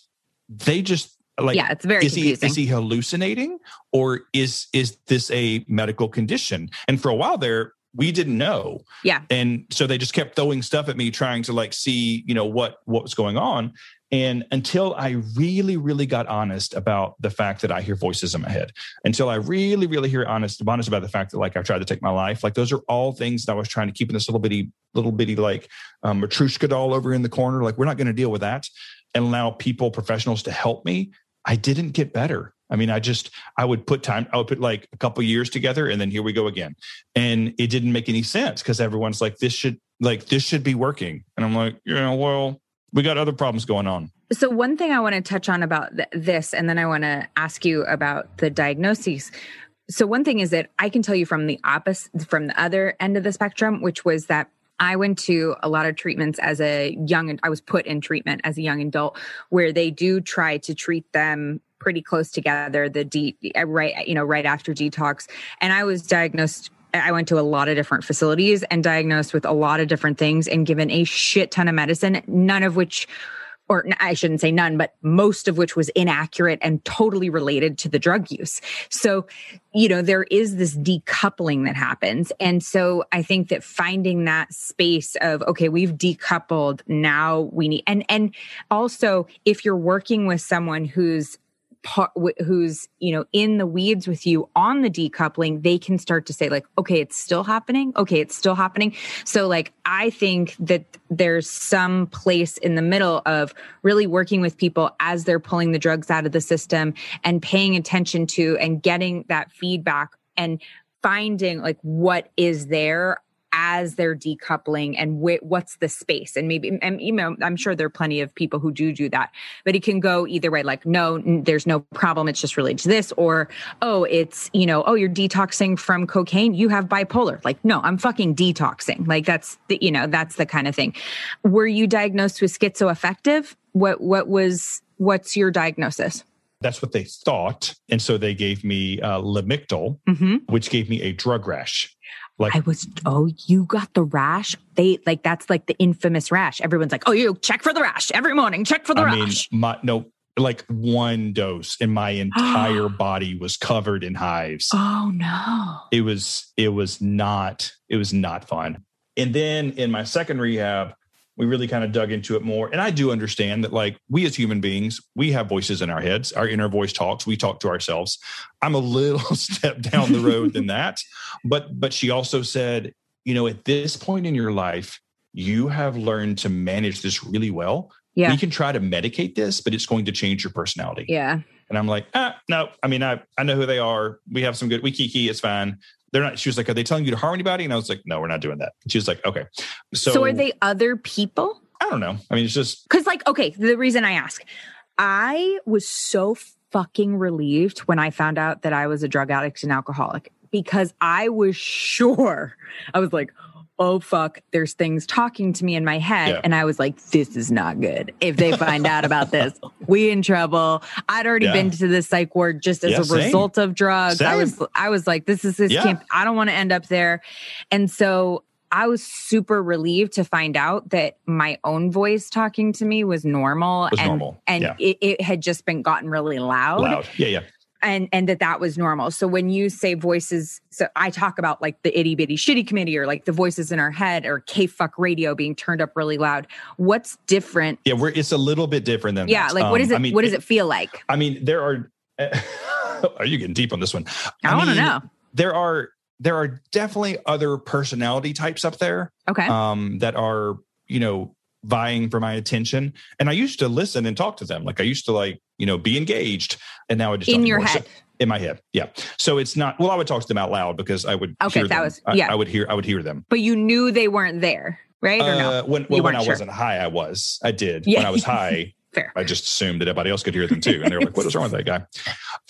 they just like yeah, it's very is confusing. he is he hallucinating or is is this a medical condition? And for a while there, we didn't know. Yeah. And so they just kept throwing stuff at me, trying to like see, you know, what what was going on. And until I really, really got honest about the fact that I hear voices in my head, until I really, really hear honest, honest about the fact that like I've tried to take my life, like those are all things that I was trying to keep in this little bitty, little bitty like um, Matryoshka doll over in the corner. Like we're not going to deal with that and allow people, professionals to help me. I didn't get better. I mean, I just I would put time, I would put like a couple years together, and then here we go again. And it didn't make any sense because everyone's like, this should like this should be working, and I'm like, you know, well, we got other problems going on. So, one thing I want to touch on about th- this, and then I want to ask you about the diagnoses. So, one thing is that I can tell you from the opposite, from the other end of the spectrum, which was that I went to a lot of treatments as a young, I was put in treatment as a young adult where they do try to treat them pretty close together the right you know right after detox and i was diagnosed I went to a lot of different facilities and diagnosed with a lot of different things and given a shit ton of medicine, none of which or I shouldn't say none, but most of which was inaccurate and totally related to the drug use. So, you know, there is this decoupling that happens. And so I think that finding that space of, okay, we've decoupled, now we need, and, and also if you're working with someone who's who's you know in the weeds with you on the decoupling they can start to say like okay it's still happening? Okay it's still happening? So like i think that there's some place in the middle of really working with people as they're pulling the drugs out of the system and paying attention to and getting that feedback and finding like what is there as they're decoupling and wh- what's the space and maybe and you know i'm sure there are plenty of people who do do that but it can go either way like no n- there's no problem it's just related to this or oh it's you know oh you're detoxing from cocaine you have bipolar like no i'm fucking detoxing like that's the you know that's the kind of thing were you diagnosed with schizoaffective what what was what's your diagnosis that's what they thought. And so they gave me uh, Lamictal, mm-hmm. which gave me a drug rash. Like I was, oh, you got the rash. They like that's like the infamous rash. Everyone's like, oh, you check for the rash every morning. Check for the rash. I rash. Mean, my, no, like one dose, and my [gasps] entire body was covered in hives. Oh no! It was it was not it was not fun. And then in my second rehab, we really kind of dug into it more. And I do understand that, like, we as human beings, we have voices in our heads. Our inner voice talks. We talk to ourselves. I'm a little [laughs] step down the road than that. But, but she also said, you know, at this point in your life, you have learned to manage this really well. Yeah. We can try to medicate this, but it's going to change your personality. Yeah. And I'm like, ah, no. I mean, I I know who they are. We have some good. We kiki. It's fine they're not she was like are they telling you to harm anybody? And i was like no we're not doing that. She was like okay. So so are they other people? I don't know. I mean it's just because like okay the reason i ask i was so fucking relieved when i found out that i was a drug addict and alcoholic because i was [laughs] sure. I was like oh fuck, there's things talking to me in my head. Yeah. And I was like, this is not good. If they find out about this, [laughs] [laughs] we in trouble. I'd already Yeah. been to the psych ward just as Yeah, a same. result of drugs. I was I was like, this is this camp. I don't want to end up there. And so I was super relieved to find out that my own voice talking to me was normal Was and normal. and it, it had just been gotten really loud Loud. Yeah, yeah. And and that that was normal so when you say voices so i talk about like the itty bitty shitty committee or like the voices in our head or k fuck radio being turned up really loud what's different Yeah, we're it's a little bit different than yeah that. like what is Um, it I mean, what does it feel like I mean, there are. [laughs] are you getting deep on this one? i, want to know There are there are definitely other personality types up there okay um, that are you know vying for my attention, and I used to listen and talk to them. Like I used to like you know be engaged, and now I just in your anymore. So- head in my head, yeah. So it's not. Well, I would talk to them out loud because I would. Okay, that them. was- I- yeah. I, would hear. I would hear them. but you knew they weren't there right or no Uh, when well, when I sure. wasn't high, I was. I did. Yeah. When I was high, Fair. I just assumed that everybody else could hear them too, and they're like, "What is wrong with that guy?"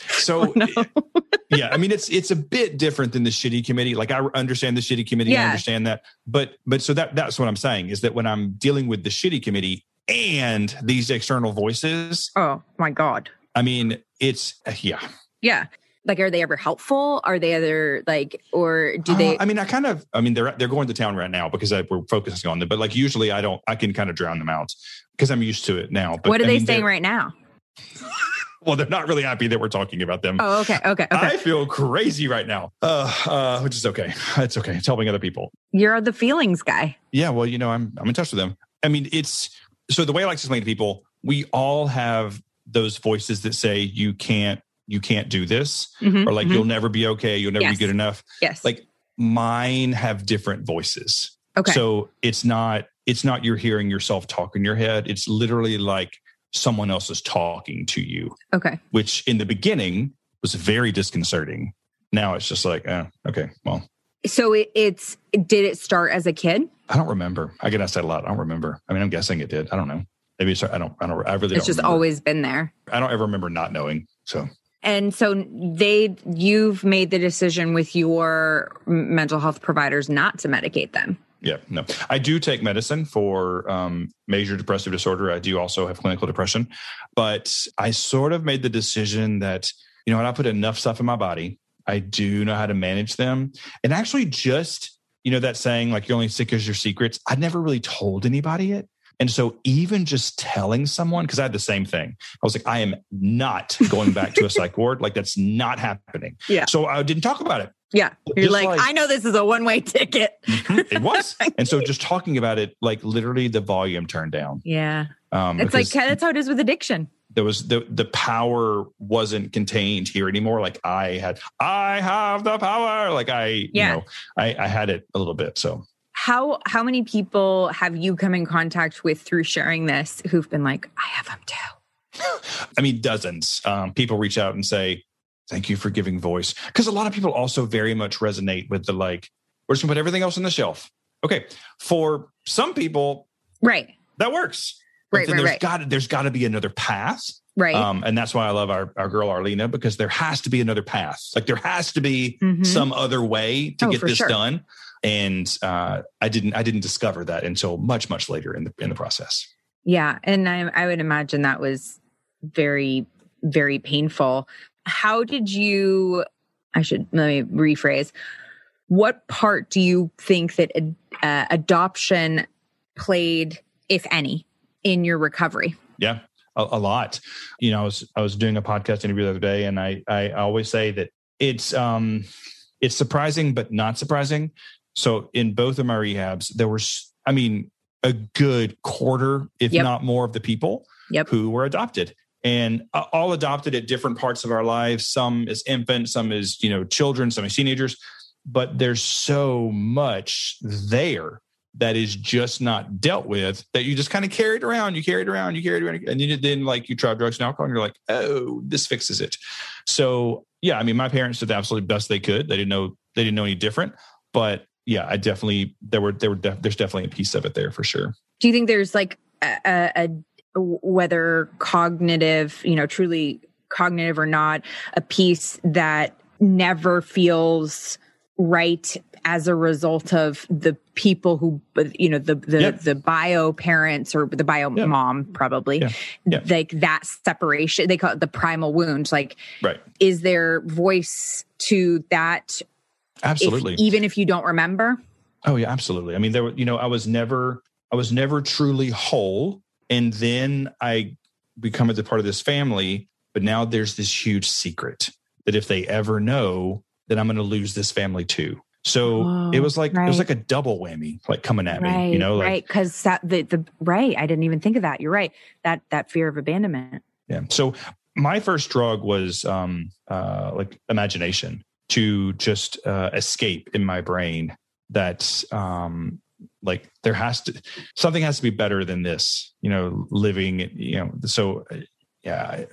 So, [laughs] Oh, no. [laughs] yeah, I mean, it's it's a bit different than the shitty committee. Like I understand the shitty committee, I understand that, but but so that that's what I'm saying is that when I'm dealing with the shitty committee and these external voices, oh my god I mean, it's yeah. yeah like are they ever helpful are they ever like or do Uh, they I mean, I kind of. I mean, they're they're going to town right now because I, we're focusing on them. But like usually, I don't. I can kind of drown them out because I'm used to it now. But what are I they mean, saying right now [laughs] Well, they're not really happy that we're talking about them. oh okay okay okay I feel crazy right now, uh, uh, which is okay. [laughs] It's okay. It's helping other people. you're the feelings guy Yeah, well, you know, I'm I'm in touch with them. I mean, it's so the way I like to explain to people, we all have those voices that say you can't you can't do this, Mhm, or like mhm. you'll never be okay, you'll never Yes. be good enough. yes Like mine have different voices. okay So it's not it's not you're hearing yourself talk in your head. It's literally like someone else is talking to you, okay which in the beginning was very disconcerting. Now it's just like, eh, okay, well, So it, it's did it start as a kid? I don't remember. I get asked that a lot. I don't remember. I mean, I'm guessing it did. I don't know. Maybe it's, I don't. I don't. I really. It's just remember. always been there. I don't ever remember not knowing. So And so they you've made the decision with your mental health providers not to medicate them. yeah, no. I do take medicine for um, major depressive disorder. I do also have clinical depression, but I sort of made the decision that you know when I put enough stuff in my body, I do know how to manage them. And actually, just you know that saying like you're only sick as your secrets. I never really told anybody it. And so even just telling someone, because I had the same thing, I was like, I am not going back to a psych [laughs] ward. Like that's not happening. Yeah. So I didn't talk about it. Yeah. You're like, like- I know this is a one-way ticket. Mhm, it was. [laughs] And so just talking about it, like literally the volume turned down. Yeah. Um, It's like that's how it is with addiction. there was the the power wasn't contained here anymore. Like I had, I have the power. Like I, Yeah. you know, I, I had it a little bit. So How how many people have you come in contact with through sharing this who've been like, I have them too? I mean, dozens. Um, people reach out and say, "Thank you for giving voice," because a lot of people also very much resonate with the like, "We're just gonna put everything else on the shelf." Okay, for some people Right. that works. Right, right, there's right. got there's got to be another path. Right. Um, and that's why I love our, our girl Arlena because there has to be another path. Like there has to be Mhm. some other way to Oh, get this sure. done. And uh, I didn't I didn't discover that until much much later in the in the process. Yeah, and I, I would imagine that was very, very painful. How did you? I should let me rephrase. What part do you think that uh, adoption played, if any, in your recovery? Yeah, a, a lot. You know, I was I was doing a podcast interview the other day, and I I always say that it's um it's surprising but not surprising. So in both of my rehabs, there was I mean a good quarter, if Yep. not more, of the people Yep. who were adopted. And all adopted at different parts of our lives. Some as infants, some as you know children, some as teenagers. But there's so much there that is just not dealt with that you just kind of carry it around you carry it around you carry it around and then, then like you try drugs and alcohol and you're like oh this fixes it so yeah i mean my parents did the absolute best they could they didn't know they didn't know any different but yeah i definitely there were there were def- there's definitely a piece of it there for sure Do you think there's like a, a, a whether cognitive, you know, truly cognitive or not, a piece that never feels right as a result of the people who you know the the yep. the bio parents or the bio yep. mom probably yeah. Yeah. like that separation they call it the primal wound like right is there voice to that absolutely if, even if you don't remember oh yeah absolutely i mean there were, you know i was never i was never truly whole and then i become a part of this family but now there's this huge secret that if they ever know then i'm going to lose this family too so oh, it was like right. it was like a double whammy, like coming at right, me, you know, like, right? Because the the right, I didn't even think of that. You're right. That that fear of abandonment. Yeah. So my first drug was um uh like imagination to just uh escape in my brain that um like there has to something has to be better than this you know living you know so yeah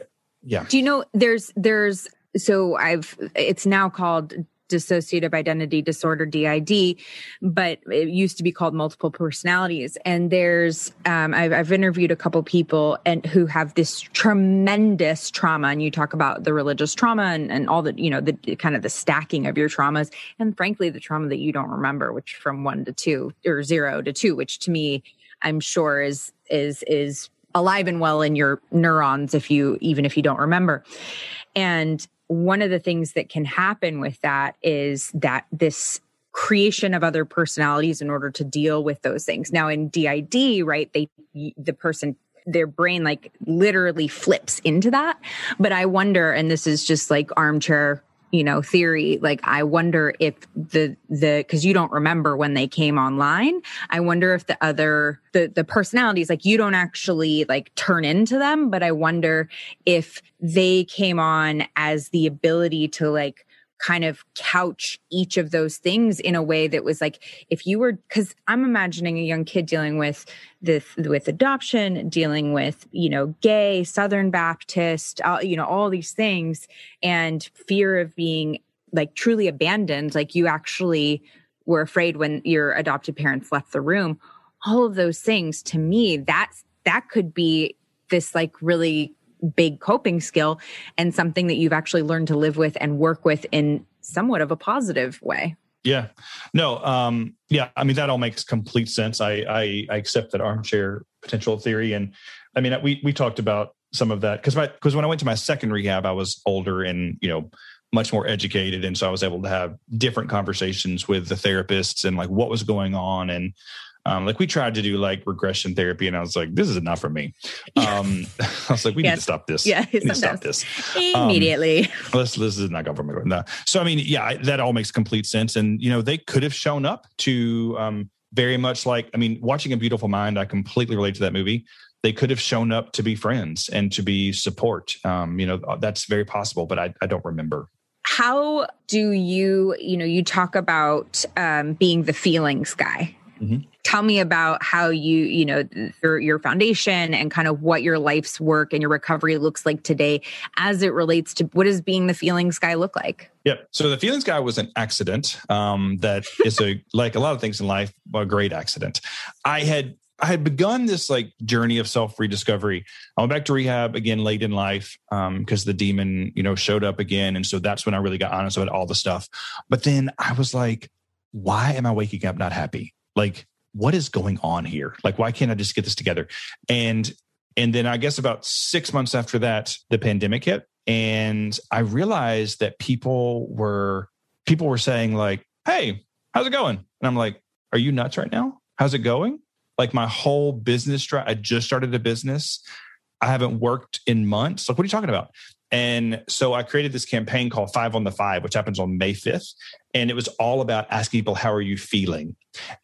yeah. Do you know there's there's so i've it's now called dissociative identity disorder DID, but it used to be called multiple personalities. And there's um, I've, I've, interviewed a couple people and who have this tremendous trauma, and you talk about the religious trauma and, and all the you know the kind of the stacking of your traumas, and frankly the trauma that you don't remember, which from one to two or zero to two, which to me I'm sure is is is alive and well in your neurons if you even if you don't remember and one of the things that can happen with that is that this creation of other personalities in order to deal with those things. Now in DID, right, they the person their brain like literally flips into that. But I wonder and this is just like armchair you know theory like i wonder if the the because you don't remember when they came online. I wonder if the other the the personalities like you don't actually like turn into them but i wonder if they came on as the ability to like kind of couch each of those things in a way that was like if you were because i'm imagining a young kid dealing with this with adoption dealing with you know gay southern baptist uh, you know all these things and fear of being like truly abandoned like you actually were afraid when your adopted parents left the room. All of those things to me that's that could be this like really big coping skill and something that you've actually learned to live with and work with in somewhat of a positive way. Yeah, no, um, yeah, I mean that all makes complete sense. I, I, I accept that armchair potential theory, and I mean we we talked about some of that because because when I went to my second rehab, I was older and you know much more educated, and so I was able to have different conversations with the therapists and like what was going on and um, like we tried to do like regression therapy, and I was like, "This is enough for me." [laughs] Um, [laughs] I was like, "We yes. need to stop this. Yeah, we need to stop this immediately." Um, [laughs] this, this is not going for me. No. So I mean, yeah, that all makes complete sense. And you know, they could have shown up to um, very much like I mean, watching a Beautiful Mind. I completely relate to that movie. They could have shown up to be friends and to be support. Um, you know, that's very possible, but I, I don't remember how do you you know you talk about um, being the feelings guy mm-hmm tell me about how you you know your, your foundation and kind of what your life's work and your recovery looks like today as it relates to what does being the feelings guy look like Yep. So the feelings guy was an accident. Um, that [laughs] is a like a lot of things in life, a great accident. I had I had begun this like journey of self rediscovery. I went back to rehab again late in life because um, the demon, you know, showed up again, and so that's when I really got honest about all the stuff. But then I was like, why am I waking up not happy? Like what is going on here? Like, why can't I just get this together? And and then I guess about six months after that, the pandemic hit, and I realized that people were people were saying like, "Hey, how's it going?" And I'm like, "Are you nuts right now? How's it going?" Like my whole business, I just started a business. I haven't worked in months. Like, what are you talking about? And so I created this campaign called Five on the Five, which happens on May 5th. And it was all about asking people, how are you feeling?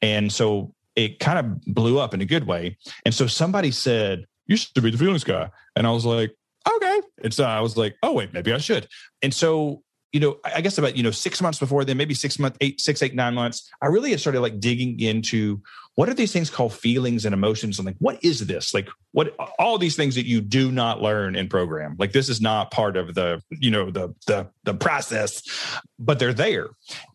And so it kind of blew up in a good way. And so somebody said, You should be the feelings guy. And I was like, Okay. And so I was like, Oh, wait, maybe I should. And so, you know, I guess about, you know, six months before then, maybe six months, eight, six, eight, nine months, I really started like digging into what are these things called feelings and emotions? And like, what is this? Like, what all these things that you do not learn in program. Like, this is not part of the, you know, the the the process, but they're there.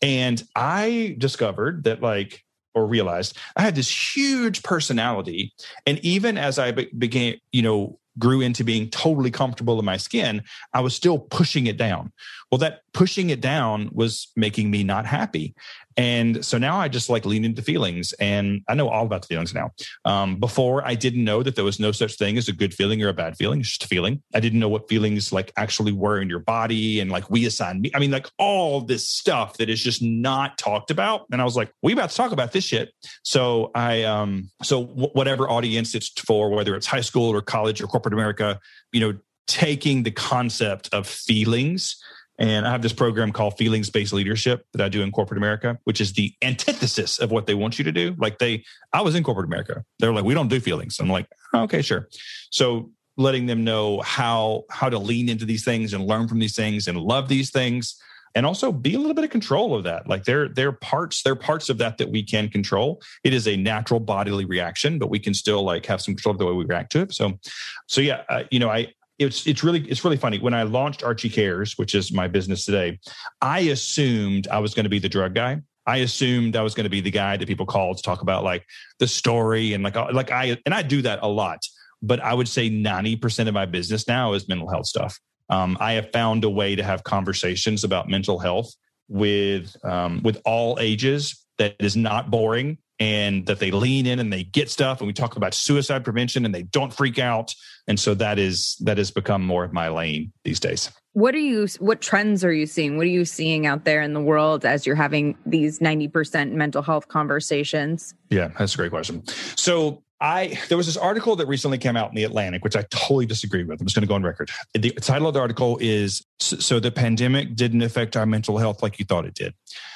And I discovered that like or realized I had this huge personality. And even as I be- began, you know, grew into being totally comfortable in my skin, I was still pushing it down. Well, that pushing it down was making me not happy. And so now I just like lean into feelings and I know all about the feelings now. Um, before I didn't know that there was no such thing as a good feeling or a bad feeling. It's just a feeling. I didn't know what feelings like actually were in your body and like we assign me. I mean, like all this stuff that is just not talked about. And I was like, we about to talk about this shit. So I, um, so w- whatever audience it's for, whether it's high school or college or corporate America, you know, taking the concept of feelings and I have this program called Feelings Based Leadership that I do in corporate America, which is the antithesis of what they want you to do. Like they, I was in corporate America. They're like, we don't do feelings. I'm like, okay, sure. So letting them know how how to lean into these things and learn from these things and love these things and also be a little bit of control of that like they're they're parts they're parts of that that we can control it is a natural bodily reaction but we can still like have some control of the way we react to it so so yeah uh, you know i it's it's really it's really funny when i launched archie cares which is my business today i assumed i was going to be the drug guy I assumed I was going to be the guy that people call to talk about like the story and like like I and I do that a lot, but I would say ninety percent of my business now is mental health stuff. Um, I have found a way to have conversations about mental health with um, with all ages that is not boring and that they lean in and they get stuff and we talk about suicide prevention and they don't freak out. And so that is that has become more of my lane these days. What are you what trends are you seeing? What are you seeing out there in the world as you're having these 90% mental health conversations? Yeah that's a great question. So I there was this article that recently came out in the Atlantic, which I totally disagree with. I'm just going to go on record. The title of the article is "So the pandemic didn't affect our mental health like you thought it did."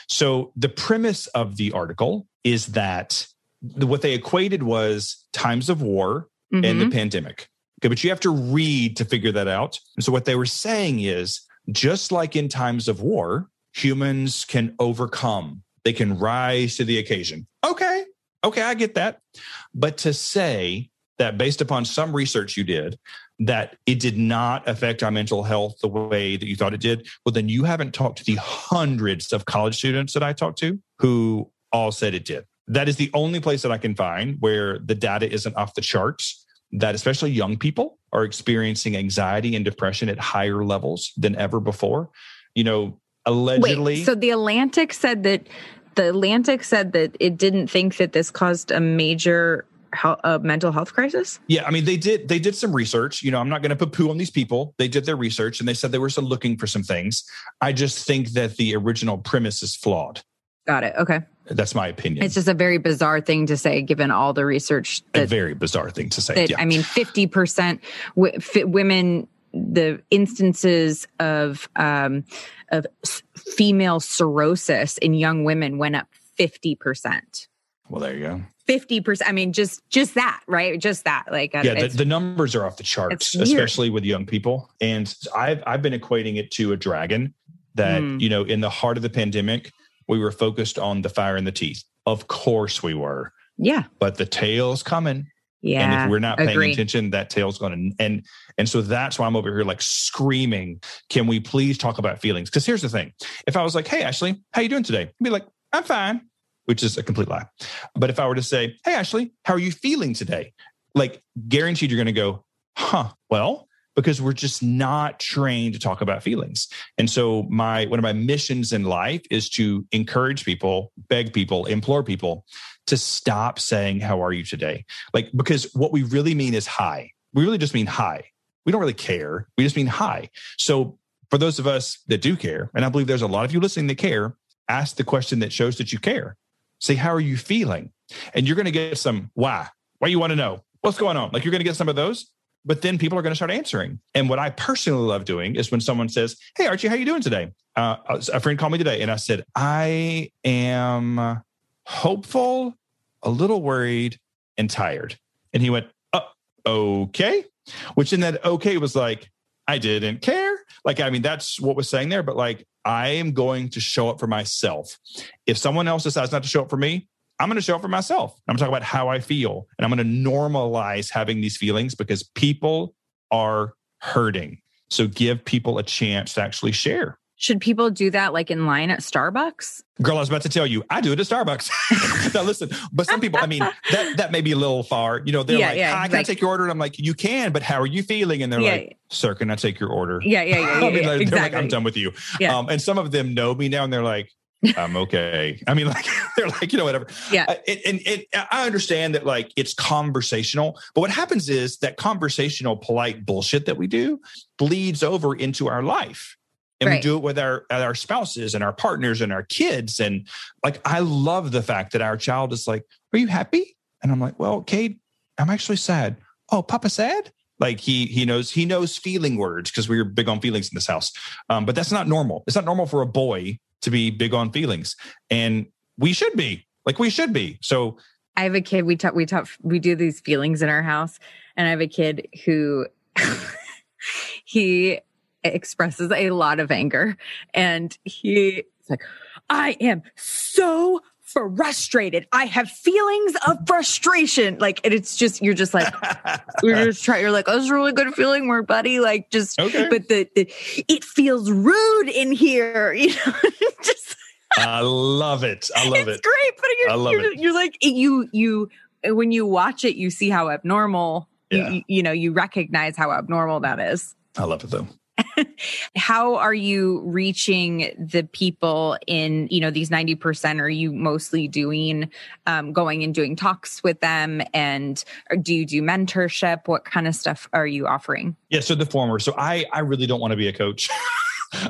So the premise of the article is that what they equated was times of war mm-hmm. and the mm-hmm. pandemic. Okay, but you have to read to figure that out. And so what they were saying is, just like in times of war, humans can overcome. They can rise to the occasion. Okay, Okay, I get that. But to say that based upon some research you did, that it did not affect our mental health the way that you thought it did, well, then you haven't talked to the hundreds of college students that I talked to who all said it did. That is the only place that I can find where the data isn't off the charts, that especially young people are experiencing anxiety and depression at higher levels than ever before. You know, allegedly. Wait, so the Atlantic said that the Atlantic said that it didn't think that this caused a major a mental health crisis? Yeah, I mean they did they did some research. You know, I'm not going to put poo on these people. They did their research and they said they were still looking for some things. I just think that the original premise is flawed. Got it. Okay. That's my opinion. It's just a very bizarre thing to say, given all the research. That, a very bizarre thing to say. That, yeah. I mean, fifty percent w- women. The instances of um, of female cirrhosis in young women went up 50%. Well, there you go. 50%. I mean, just just that, right? Just that. Like uh, Yeah, the, the numbers are off the charts, especially with young people. And I've I've been equating it to a dragon that, mm. you know, in the heart of the pandemic, we were focused on the fire in the teeth. Of course we were. Yeah. But the tail's coming. Yeah. And if we're not paying agree. attention, that tail's going to and and so that's why I'm over here like screaming, can we please talk about feelings? Because here's the thing. If I was like, hey Ashley, how are you doing today? I'd be like, I'm fine, which is a complete lie. But if I were to say, hey Ashley, how are you feeling today? Like guaranteed you're going to go, huh, well, because we're just not trained to talk about feelings. And so my one of my missions in life is to encourage people, beg people, implore people to stop saying, How are you today? Like, because what we really mean is hi. We really just mean hi. We don't really care. We just mean hi. So, for those of us that do care, and I believe there's a lot of you listening that care, ask the question that shows that you care. Say, How are you feeling? And you're going to get some, Why? Why you want to know? What's going on? Like, you're going to get some of those but then people are going to start answering. And what I personally love doing is when someone says, "Hey Archie, how are you doing today?" Uh, a friend called me today, and I said, "I am hopeful, a little worried, and tired. And he went, oh, okay. Which in that okay was like, I didn't care. Like, I mean, that's what was saying there, but like, I am going to show up for myself. If someone else decides not to show up for me, I'm going to show up for myself. I'm talking about how I feel. And I'm going to normalize having these feelings because people are hurting. So give people a chance to actually share Should people do that like in line at Starbucks? Girl, I was about to tell you, I do it at Starbucks. [laughs] now listen, but some people, I mean, that that may be a little far. You know, they're Yeah, like, yeah, Hi, can I take your order? And I'm like, you can, but how are you feeling? And they're Yeah. like, Sir, can I take your order? Yeah, yeah, yeah, [laughs] I mean, like, they're like, exactly. I'm done with you. Yeah. Um, and some of them know me now and they're like, I'm okay. I mean, [laughs] like they're like, you know, whatever. Yeah. Uh, and, and, and I understand that like it's conversational, but what happens is that conversational, polite bullshit that we do bleeds over into our life. And we do it with our our spouses and our partners and our kids. And like I love the fact that our child is like, Are you happy? And I'm like, Well, Kate, I'm actually sad. Oh, Papa sad? Like he he knows he knows feeling words because we are big on feelings in this house. Um, but that's not normal. It's not normal for a boy to be big on feelings, and we should be like we should be. So I have a kid. We talk. We talk. We do these feelings in our house, and I have a kid who [laughs] he expresses a lot of anger, and he's like, "I am so." Frustrated. I have feelings of frustration. Like, and it's just, you're just like, [laughs] you're just trying, you're like, oh, it's a really good feeling word, buddy. Like, just, Okay. but the, the, it feels rude in here, [laughs] you know, [laughs] just, I love it. I love it's it. It's great, but you're, I love you're, it. you're like you you when you watch it, you see how abnormal. Yeah. You, you know, you recognize how abnormal that is. I love it though. [laughs] How are you reaching the people in you know these ninety percent? Are you mostly doing um, going and doing talks with them, and do you do mentorship? What kind of stuff are you offering? Yeah, so the former. So I I really don't want to be a coach. [laughs]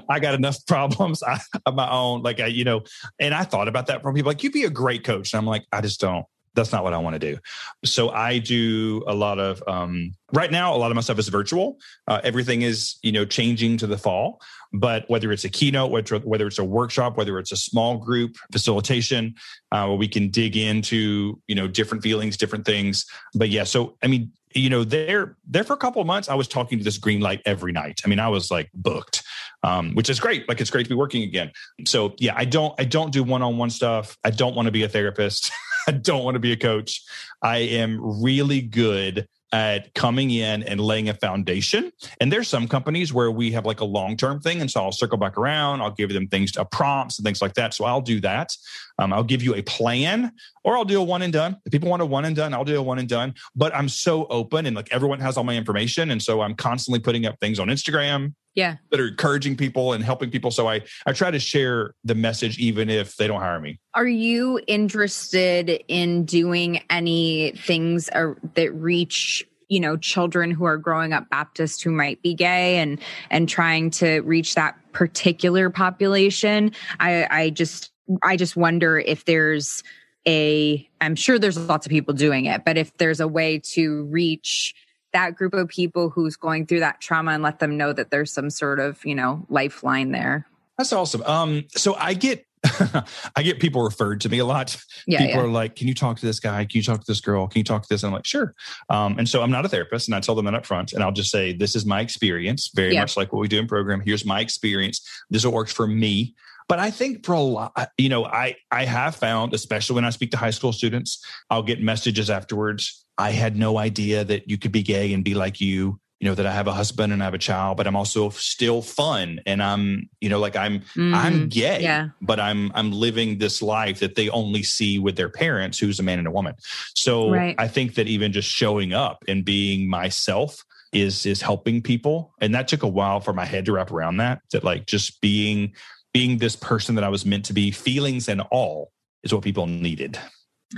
I got enough [laughs] problems I, of my own. Like I, you know, and I thought about that from people like you'd be a great coach. And I'm like, I just don't. That's not what I want to do. So I do a lot of um right now, a lot of my stuff is virtual. Uh, everything is, you know, changing to the fall. But whether it's a keynote, whether, whether it's a workshop, whether it's a small group facilitation, uh, where we can dig into, you know, different feelings, different things. But yeah, so I mean, you know, there there for a couple of months, I was talking to this green light every night. I mean, I was like booked, um, which is great. Like it's great to be working again. So yeah, I don't I don't do one on one stuff. I don't want to be a therapist. [laughs] I don't want to be a coach. I am really good at coming in and laying a foundation. And there's some companies where we have like a long term thing. And so I'll circle back around. I'll give them things, uh, prompts and things like that. So I'll do that. Um, I'll give you a plan or I'll do a one and done. If people want a one and done, I'll do a one and done. But I'm so open and like everyone has all my information. And so I'm constantly putting up things on Instagram Yeah. that are encouraging people and helping people. So I, I try to share the message even if they don't hire me. Are you interested in doing any things that reach you know children who are growing up Baptist who might be gay and and trying to reach that particular population? I I just I just wonder if there's a I'm sure there's lots of people doing it, but if there's a way to reach that group of people who's going through that trauma and let them know that there's some sort of you know lifeline there. That's awesome. Um, so I get [laughs] I get people referred to me a lot. Yeah, people yeah. are like, "Can you talk to this guy? Can you talk to this girl? Can you talk to this?" And I'm like, "Sure." Um, and so I'm not a therapist, and I tell them that up front, and I'll just say, "This is my experience, very Yeah. much like what we do in program. Here's my experience. This is what works for me." But I think for a lot, you know, I I have found, especially when I speak to high school students, I'll get messages afterwards. I had no idea that you could be gay and be like you. You know that I have a husband and I have a child, but I'm also still fun, and I'm, you know, like I'm I'm Mm, gay, yeah. but I'm I'm living this life that they only see with their parents, who's a man and a woman. So Right. I think that even just showing up and being myself is is helping people, and that took a while for my head to wrap around that. That like just being being this person that I was meant to be, feelings and all, is what people needed.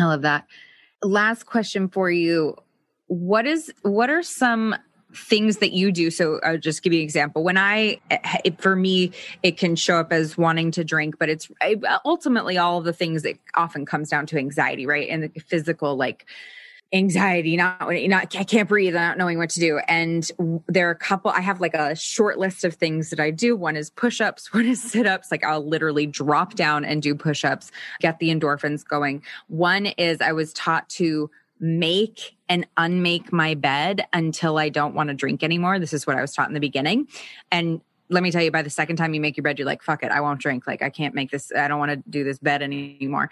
I love that. Last question for you. What is what are some things that you do so i'll just give you an example when i it, for me it can show up as wanting to drink but it's ultimately all of the things that often comes down to anxiety right and the physical like anxiety not not i can't breathe not knowing what to do. And there are a couple i have like a short list of things that i do. One is push-ups [laughs] one is sit-ups. Like i'll literally drop down and do push-ups get the endorphins going. One is i was taught to make and unmake my bed until i don't want to drink anymore. This is what i was taught in the beginning. And let me tell you by the second time you make your bed you're like fuck it i won't drink like i can't make this i don't want to do this bed anymore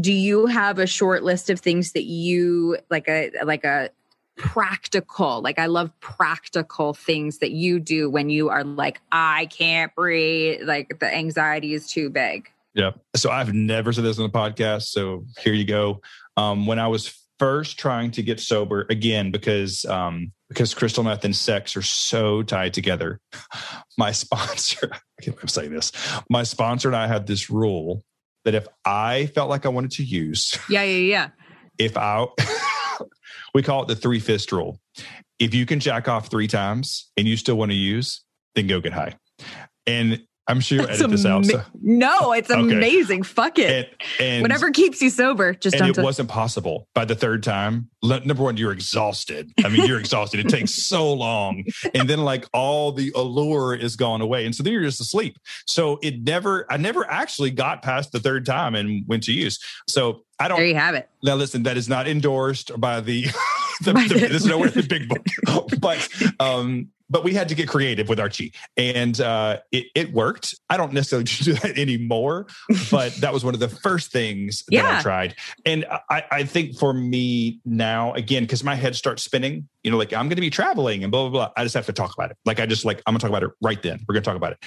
do you have a short list of things that you like a like a practical. Like I love practical things that you do when you are like, I can't breathe. Like the anxiety is too big. Yeah. So I've never said this on the podcast. So here you go. Um, when I was first trying to get sober again, because um, because crystal meth and sex are so tied together. [laughs] My sponsor, [laughs] I can't I'm saying this. My sponsor and I had this rule that if I felt like I wanted to use, [laughs] yeah, yeah, yeah. If I we call it the three fist rule. If you can jack off three times and you still want to use, then go get high. And I'm sure you'll edit this out. So. No, it's okay. amazing. Fuck it. And, and, Whatever keeps you sober, just and don't. It t- wasn't possible by the third time. Number one, you're exhausted. I mean, you're exhausted. It takes so long, and then like all the allure is gone away, and so then you're just asleep. So it never, I never actually got past the third time and went to use. So I don't. There you have it. Now listen, that is not endorsed by the. [laughs] the, the, this is nowhere in the big book, [laughs] but um, but we had to get creative with Archie, and uh, it, it worked. I don't necessarily [laughs] do that anymore, but that was one of the first things that yeah. I tried. And I, I think for me now, again, because my head starts spinning, you know, like I'm going to be traveling and blah blah blah. I just have to talk about it. Like I just like I'm going to talk about it right then. We're going to talk about it.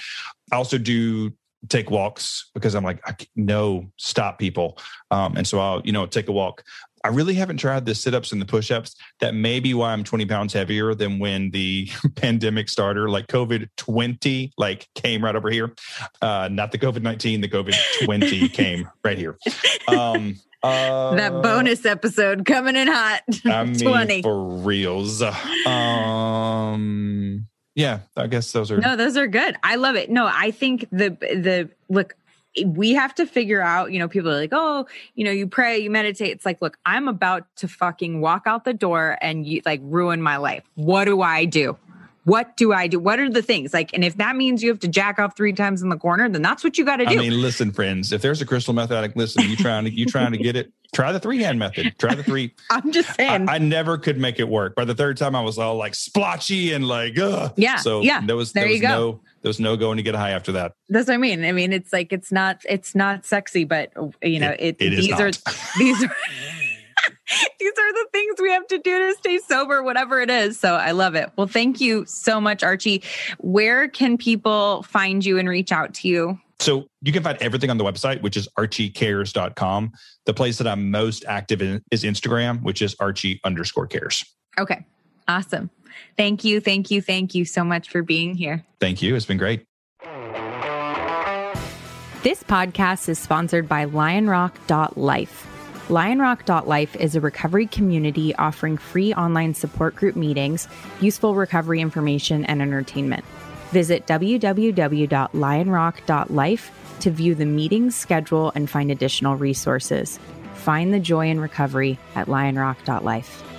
I also do take walks because I'm like, I no stop people. Um, and so I'll, you know, take a walk. I really haven't tried the sit ups and the push ups. That may be why I'm 20 pounds heavier than when the [laughs] pandemic started, like COVID 20, like came right over here. Uh, not the COVID 19, the COVID 20 [laughs] came right here. Um, uh, that bonus episode coming in hot. [laughs] I mean, 20. for reals. Um, yeah, I guess those are no, those are good. I love it. No, I think the the look Eh, we have to figure out, you know, people are like, oh, you know, you pray, you meditate. It's like, look, I'm about to fucking walk out the door and you like ruin my life. What do I do? What do I do? What are the things like? And if that means you have to jack off three times in the corner, then that's what you got to do. I mean, listen, friends, if there's a crystal meth addict, listen, you trying to you trying to get it, try the three hand method. Try the three. [laughs] I'm just saying. I, I, never could make it work. By the third time, I was all like splotchy and like, ugh. yeah. So yeah, there was there, there was you go. no there was no going to get high after that. That's what I mean. I mean, it's like it's not it's not sexy, but you know, it, it, it these are these are [laughs] [laughs] these are the things we have to do to stay sober, whatever it is. So I love it. Well, thank you so much, Archie. Where can people find you and reach out to you? So you can find everything on the website, which is archiecares.com. The place that I'm most active in is Instagram, which is archie underscore cares. Okay. Awesome. Thank you. Thank you. Thank you so much for being here. Thank you. It's been great. This podcast is sponsored by lionrock.life. Lionrock.life is a recovery community offering free online support group meetings, useful recovery information, and entertainment. Visit www.lionrock.life to view the meeting schedule and find additional resources. Find the joy in recovery at lionrock.life.